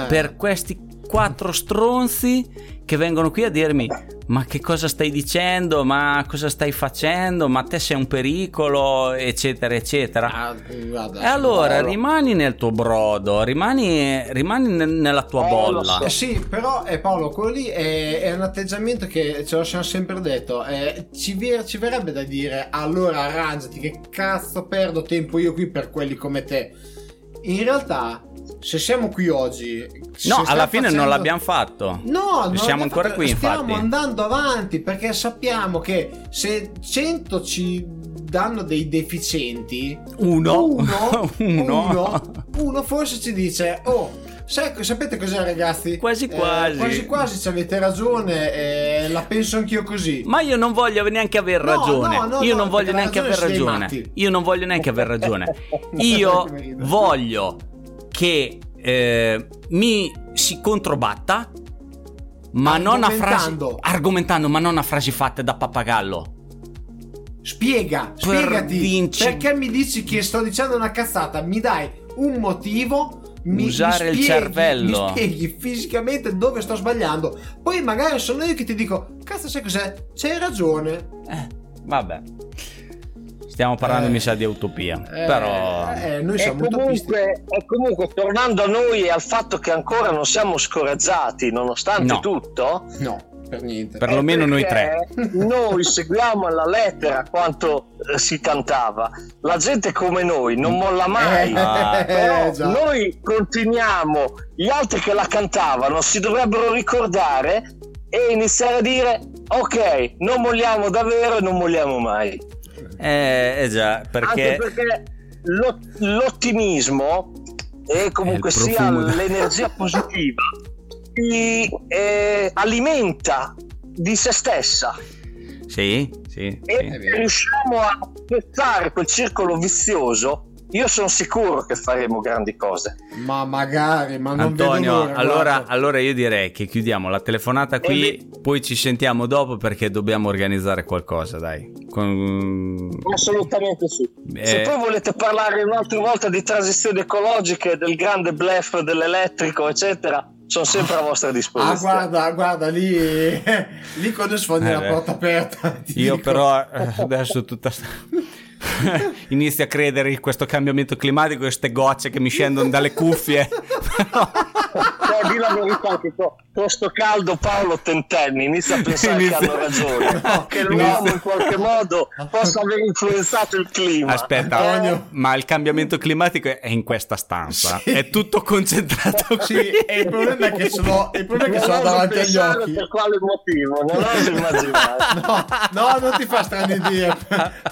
Speaker 1: per questi quattro stronzi che vengono qui a dirmi ma che cosa stai dicendo, ma cosa stai facendo, ma te sei un pericolo, eccetera, eccetera. Ah, guarda, e allora Paolo. rimani nel tuo brodo, rimani, rimani nella tua eh, bolla.
Speaker 2: So. Eh sì, però eh, Paolo, quello lì è, è, un atteggiamento che ce lo siamo sempre detto. Eh, ci, ci verrebbe da dire allora arrangiati, che cazzo perdo tempo io qui per quelli come te. In realtà se siamo qui oggi.
Speaker 1: No, alla fine facendo... non l'abbiamo fatto.
Speaker 2: No, non
Speaker 1: siamo ancora
Speaker 2: fatto.
Speaker 1: qui.
Speaker 2: Stiamo
Speaker 1: infatti.
Speaker 2: andando avanti perché sappiamo che se 100 ci danno dei deficienti,
Speaker 1: uno,
Speaker 2: uno, [LAUGHS] uno. uno, uno forse ci dice: Oh, Sai, sapete cos'è, ragazzi?
Speaker 1: Quasi quasi.
Speaker 2: Eh, quasi quasi ci avete ragione. Eh, la penso anch'io così.
Speaker 1: Ma io non voglio neanche aver ragione.
Speaker 2: no, no,
Speaker 1: io
Speaker 2: no,
Speaker 1: non voglio neanche aver
Speaker 2: ragione.
Speaker 1: Io non voglio neanche aver ragione. [LAUGHS] Io voglio che eh, mi si controbatta, ma non a frasi
Speaker 2: Argomentando.
Speaker 1: ma non a frasi fatte da pappagallo.
Speaker 2: Spiega,
Speaker 1: Per
Speaker 2: spiegati.
Speaker 1: vinci-
Speaker 2: Perché mi dici che sto dicendo una cazzata? Mi dai un motivo. Mi,
Speaker 1: Usare
Speaker 2: mi
Speaker 1: il
Speaker 2: spieghi-
Speaker 1: cervello.
Speaker 2: Mi spieghi fisicamente dove sto sbagliando. Poi magari sono io che ti dico: Cazzo, sai cos'è? C'hai ragione.
Speaker 1: Eh, vabbè. Stiamo parlando,
Speaker 2: Eh.
Speaker 1: mi sa, di utopia.
Speaker 2: Eh,
Speaker 1: Però
Speaker 2: eh, noi
Speaker 3: E
Speaker 2: siamo utopisti.
Speaker 3: comunque, e comunque, tornando a noi e al fatto che ancora non siamo scoraggiati, nonostante
Speaker 1: No.
Speaker 3: tutto,
Speaker 2: No, per niente.
Speaker 1: perlomeno
Speaker 3: è
Speaker 1: noi tre. [LAUGHS]
Speaker 3: Noi seguiamo alla lettera quanto eh, si cantava. La gente come noi non molla mai.
Speaker 2: Eh,
Speaker 1: Ah.
Speaker 3: Però
Speaker 2: eh,
Speaker 3: noi continuiamo, gli altri che la cantavano si dovrebbero ricordare e iniziare a dire ok, non molliamo davvero e non molliamo mai.
Speaker 1: Eh, eh già,
Speaker 3: Anche
Speaker 1: perché
Speaker 3: perché lo- l'ottimismo e comunque sia l'energia positiva ti eh, alimenta di se stessa
Speaker 1: sì, sì,
Speaker 3: e
Speaker 1: sì.
Speaker 3: Riusciamo a spezzare quel circolo vizioso io sono sicuro che faremo grandi cose
Speaker 2: Ma magari, ma non vedo
Speaker 1: Antonio,
Speaker 2: l'ora,
Speaker 1: allora, allora io direi che chiudiamo la telefonata qui, poi ci sentiamo dopo perché dobbiamo organizzare qualcosa, dai. Con-
Speaker 3: assolutamente sì
Speaker 1: Eh.
Speaker 3: se poi volete parlare un'altra volta di transizioni ecologiche del grande bluff dell'elettrico eccetera sono sempre a vostra
Speaker 2: Ah,
Speaker 3: disposizione
Speaker 2: guarda, guarda, lì, [LAUGHS] lì quando sfondi
Speaker 1: Eh,
Speaker 2: la porta aperta.
Speaker 1: Io
Speaker 2: dico.
Speaker 1: però eh, [LAUGHS] adesso tutta [LAUGHS] sta... inizio a credere in questo cambiamento climatico, queste gocce che mi scendono dalle cuffie. [LAUGHS]
Speaker 3: Cioè, di la verità che con, con sto caldo Paolo tentenni inizia a pensare [LAUGHS]
Speaker 1: Inizia-
Speaker 3: che hanno ragione
Speaker 2: No,
Speaker 3: che l'uomo
Speaker 1: inizia-
Speaker 3: in qualche modo possa aver influenzato il clima
Speaker 1: Aspetta,
Speaker 2: Antonio.
Speaker 1: ma il cambiamento climatico è in questa stanza,
Speaker 2: Sì.
Speaker 1: è tutto concentrato
Speaker 2: Sì,
Speaker 1: qui.
Speaker 2: e il problema è che l'ho, il problema è che
Speaker 3: oso
Speaker 2: davanti agli occhi.
Speaker 3: per quale motivo non oso immaginare
Speaker 2: No, no, non ti fa strane idee.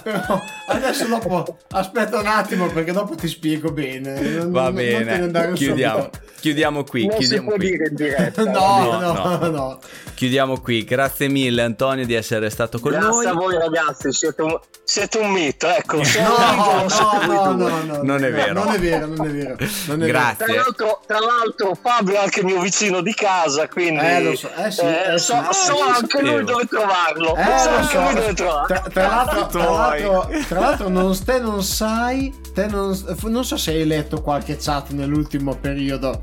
Speaker 2: Però adesso dopo aspetta un attimo perché dopo ti spiego bene. Non-
Speaker 1: Va bene, chiudiamo,
Speaker 2: subito.
Speaker 1: chiudiamo qui,
Speaker 3: non si
Speaker 1: chiudiamo
Speaker 3: può
Speaker 1: qui.
Speaker 3: dire in diretta [LAUGHS]
Speaker 2: No,
Speaker 1: No,
Speaker 2: no,
Speaker 1: no.
Speaker 2: no.
Speaker 1: Chiudiamo qui, grazie mille Antonio di essere stato con
Speaker 3: grazie
Speaker 1: noi.
Speaker 3: a voi ragazzi siete un, siete un mito ecco
Speaker 2: No, no, no, no, no,
Speaker 1: Non è vero.
Speaker 2: Non è vero, non è vero. non è
Speaker 1: Grazie.
Speaker 3: Tra l'altro, tra l'altro Fabio è anche mio vicino di casa, quindi
Speaker 2: Eh, lo so, eh sì, eh sì.
Speaker 3: so,
Speaker 2: Ah,
Speaker 3: so
Speaker 2: sì,
Speaker 3: anche lui dove trovarlo.
Speaker 2: vero. Eh,
Speaker 3: so anche
Speaker 2: so.
Speaker 3: lui dove trovarlo.
Speaker 2: Tra, tra l'altro, tra, l'altro, tra l'altro non, te non sai, te non, non so se hai letto qualche chat nell'ultimo periodo,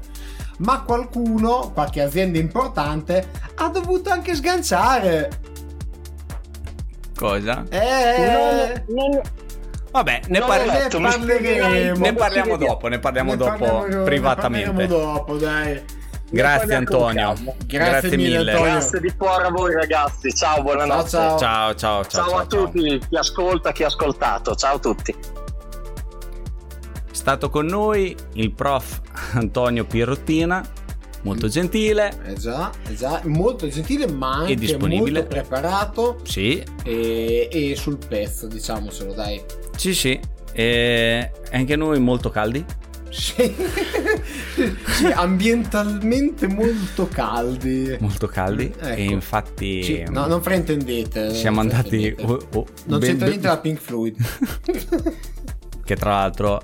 Speaker 2: ma qualcuno, qualche azienda importante, ha dovuto anche sganciare.
Speaker 1: Cosa?
Speaker 2: Eh,
Speaker 3: Non- non-
Speaker 1: Vabbè, ne,
Speaker 2: ne
Speaker 3: spiegherai
Speaker 2: parleremo.
Speaker 1: ne
Speaker 3: vede.
Speaker 1: dopo, ne parliamo
Speaker 2: ne
Speaker 1: dopo
Speaker 2: parliamo- ne
Speaker 1: privatamente.
Speaker 2: parliamo dopo, dai.
Speaker 1: Grazie Antonio.
Speaker 3: calma.
Speaker 2: Grazie mille, Antonio.
Speaker 3: Grazie di cuore a voi ragazzi. Ciao, buonanotte.
Speaker 2: Ciao,
Speaker 1: Ciao, ciao, ciao.
Speaker 3: Ciao
Speaker 1: ciao,
Speaker 3: a tutti, chi ascolta, chi ha ascoltato. Ciao a tutti.
Speaker 1: È stato con noi il prof Antonio Pierrottina, molto gentile.
Speaker 2: Eh già, eh già, molto gentile ma anche
Speaker 1: disponibile.
Speaker 2: molto preparato
Speaker 1: Sì,
Speaker 2: e, e sul pezzo, diciamocelo, dai.
Speaker 1: sì, sì. E anche noi molto caldi.
Speaker 2: Sì, [LAUGHS] Sì, ambientalmente molto caldi.
Speaker 1: Molto caldi.
Speaker 2: Ecco.
Speaker 1: E infatti
Speaker 2: Sì, no, non fraintendete.
Speaker 1: siamo
Speaker 2: non
Speaker 1: andati... oh, oh,
Speaker 2: non
Speaker 1: ben-
Speaker 2: c'entra
Speaker 1: ben-
Speaker 2: niente la Pink Floyd. [LAUGHS]
Speaker 1: che tra l'altro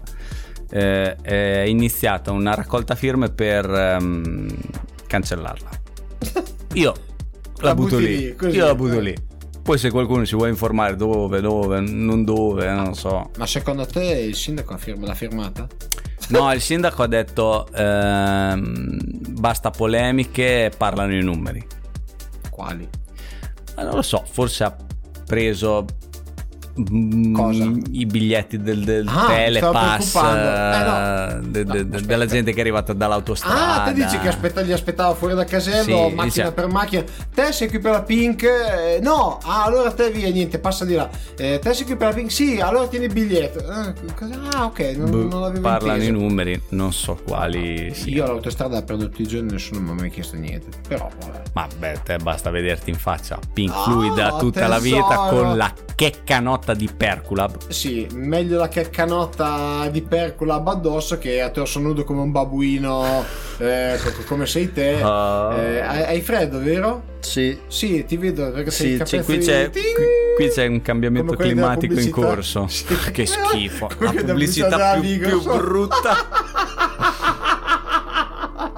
Speaker 1: eh, è iniziata una raccolta firme per ehm, cancellarla. [LAUGHS] Io la,
Speaker 2: La
Speaker 1: butto lì,
Speaker 2: lì,
Speaker 1: io la butto
Speaker 2: eh.
Speaker 1: lì. Poi se qualcuno si vuole informare dove, dove, non dove, non so.
Speaker 2: Ma secondo te il sindaco ha firma- l'ha firmata?
Speaker 1: No, il sindaco ha detto ehm, basta polemiche, parlano i numeri.
Speaker 2: Quali?
Speaker 1: Ma non lo so, forse ha preso
Speaker 2: Cosa?
Speaker 1: i biglietti del, del
Speaker 2: Ah,
Speaker 1: telepass eh,
Speaker 2: Eh, no.
Speaker 1: de-
Speaker 2: No,
Speaker 1: de- de-
Speaker 2: aspetta.
Speaker 1: della gente che è arrivata dall'autostrada.
Speaker 2: Ah, te dici che aspetta- gli aspettava fuori dal casello,
Speaker 1: Sì,
Speaker 2: macchina
Speaker 1: dice-
Speaker 2: per macchina. Te sei qui per la Pink? Eh, no, ah, allora te via, niente, passa di là. Eh, te sei qui per la Pink? Sì, allora tieni il biglietto. Ah, cosa- ah, ok, non,
Speaker 1: Boh,
Speaker 2: non l'avevo
Speaker 1: parlano i
Speaker 2: inteso.
Speaker 1: numeri, non so quali siano.
Speaker 2: Io all'autostrada la prendo tutti i giorni, nessuno mi ha mai chiesto niente. Però, vabbè.
Speaker 1: Ma beh, te basta vederti in faccia. Pink da tutta la vita
Speaker 2: tesoro.
Speaker 1: con la checca notte canotta di Perculab.
Speaker 2: Sì, meglio la canotta di Perculab addosso che a torso nudo come un babuino, eh, come sei te. Uh... Eh, hai freddo, vero?
Speaker 1: Sì.
Speaker 2: Sì, ti vedo perché sì,
Speaker 1: sei qui, c'è, qui, qui, c'è, un cambiamento climatico in corso. Sì. Che schifo. [LAUGHS] la pubblicità più, più brutta. [LAUGHS]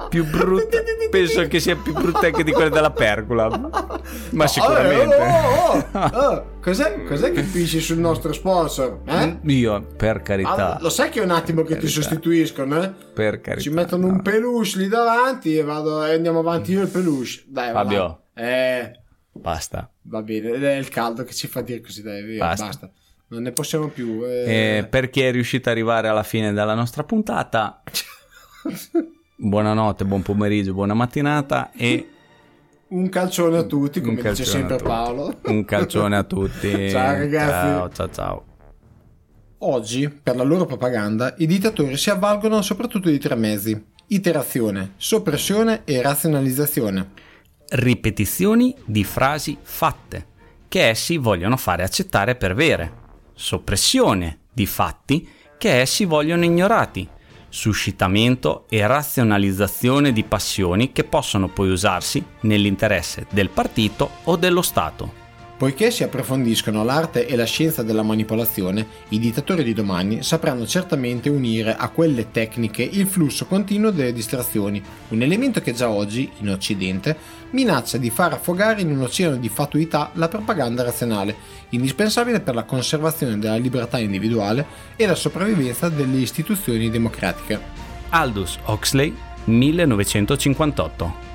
Speaker 1: più brutta. [LAUGHS] Penso che sia più brutta anche di quella della pergola. [LAUGHS] Ma sicuramente. Oh,
Speaker 2: oh, oh, oh, [LAUGHS] cos'è, cos'è, che pisci sul nostro sponsor? Eh?
Speaker 1: Io, per carità.
Speaker 2: Ah, lo sai che è un attimo che ti sostituiscono, eh?
Speaker 1: Per carità.
Speaker 2: Ci mettono un peluche lì davanti e, vado, e andiamo avanti io il peluche. Dai,
Speaker 1: Fabio.
Speaker 2: Eh.
Speaker 1: Basta.
Speaker 2: Va bene, è il caldo che ci fa dire così, dai, via, basta. basta. Non ne possiamo più.
Speaker 1: Eh... Eh, per chi è riuscito ad arrivare alla fine della nostra puntata. Buonanotte, buon pomeriggio, buona mattinata e
Speaker 2: un calcione a tutti, come dice sempre Paolo.
Speaker 1: Un calcione a tutti. [LAUGHS]
Speaker 2: ciao ragazzi.
Speaker 1: Ciao, ciao, ciao.
Speaker 2: Oggi, per la loro propaganda, i dittatori si avvalgono soprattutto di tre mezzi: iterazione, soppressione e razionalizzazione.
Speaker 1: Ripetizioni di frasi fatte, che essi vogliono fare accettare per vere. Soppressione di fatti che essi vogliono ignorati suscitamento e razionalizzazione di passioni che possono poi usarsi nell'interesse del partito o dello Stato.
Speaker 2: Poiché si approfondiscono l'arte e la scienza della manipolazione, i dittatori di domani sapranno certamente unire a quelle tecniche il flusso continuo delle distrazioni, un elemento che già oggi, in Occidente, minaccia di far affogare in un oceano di fatuità la propaganda razionale, indispensabile per la conservazione della libertà individuale e la sopravvivenza delle istituzioni democratiche.
Speaker 1: Aldous Huxley, 1958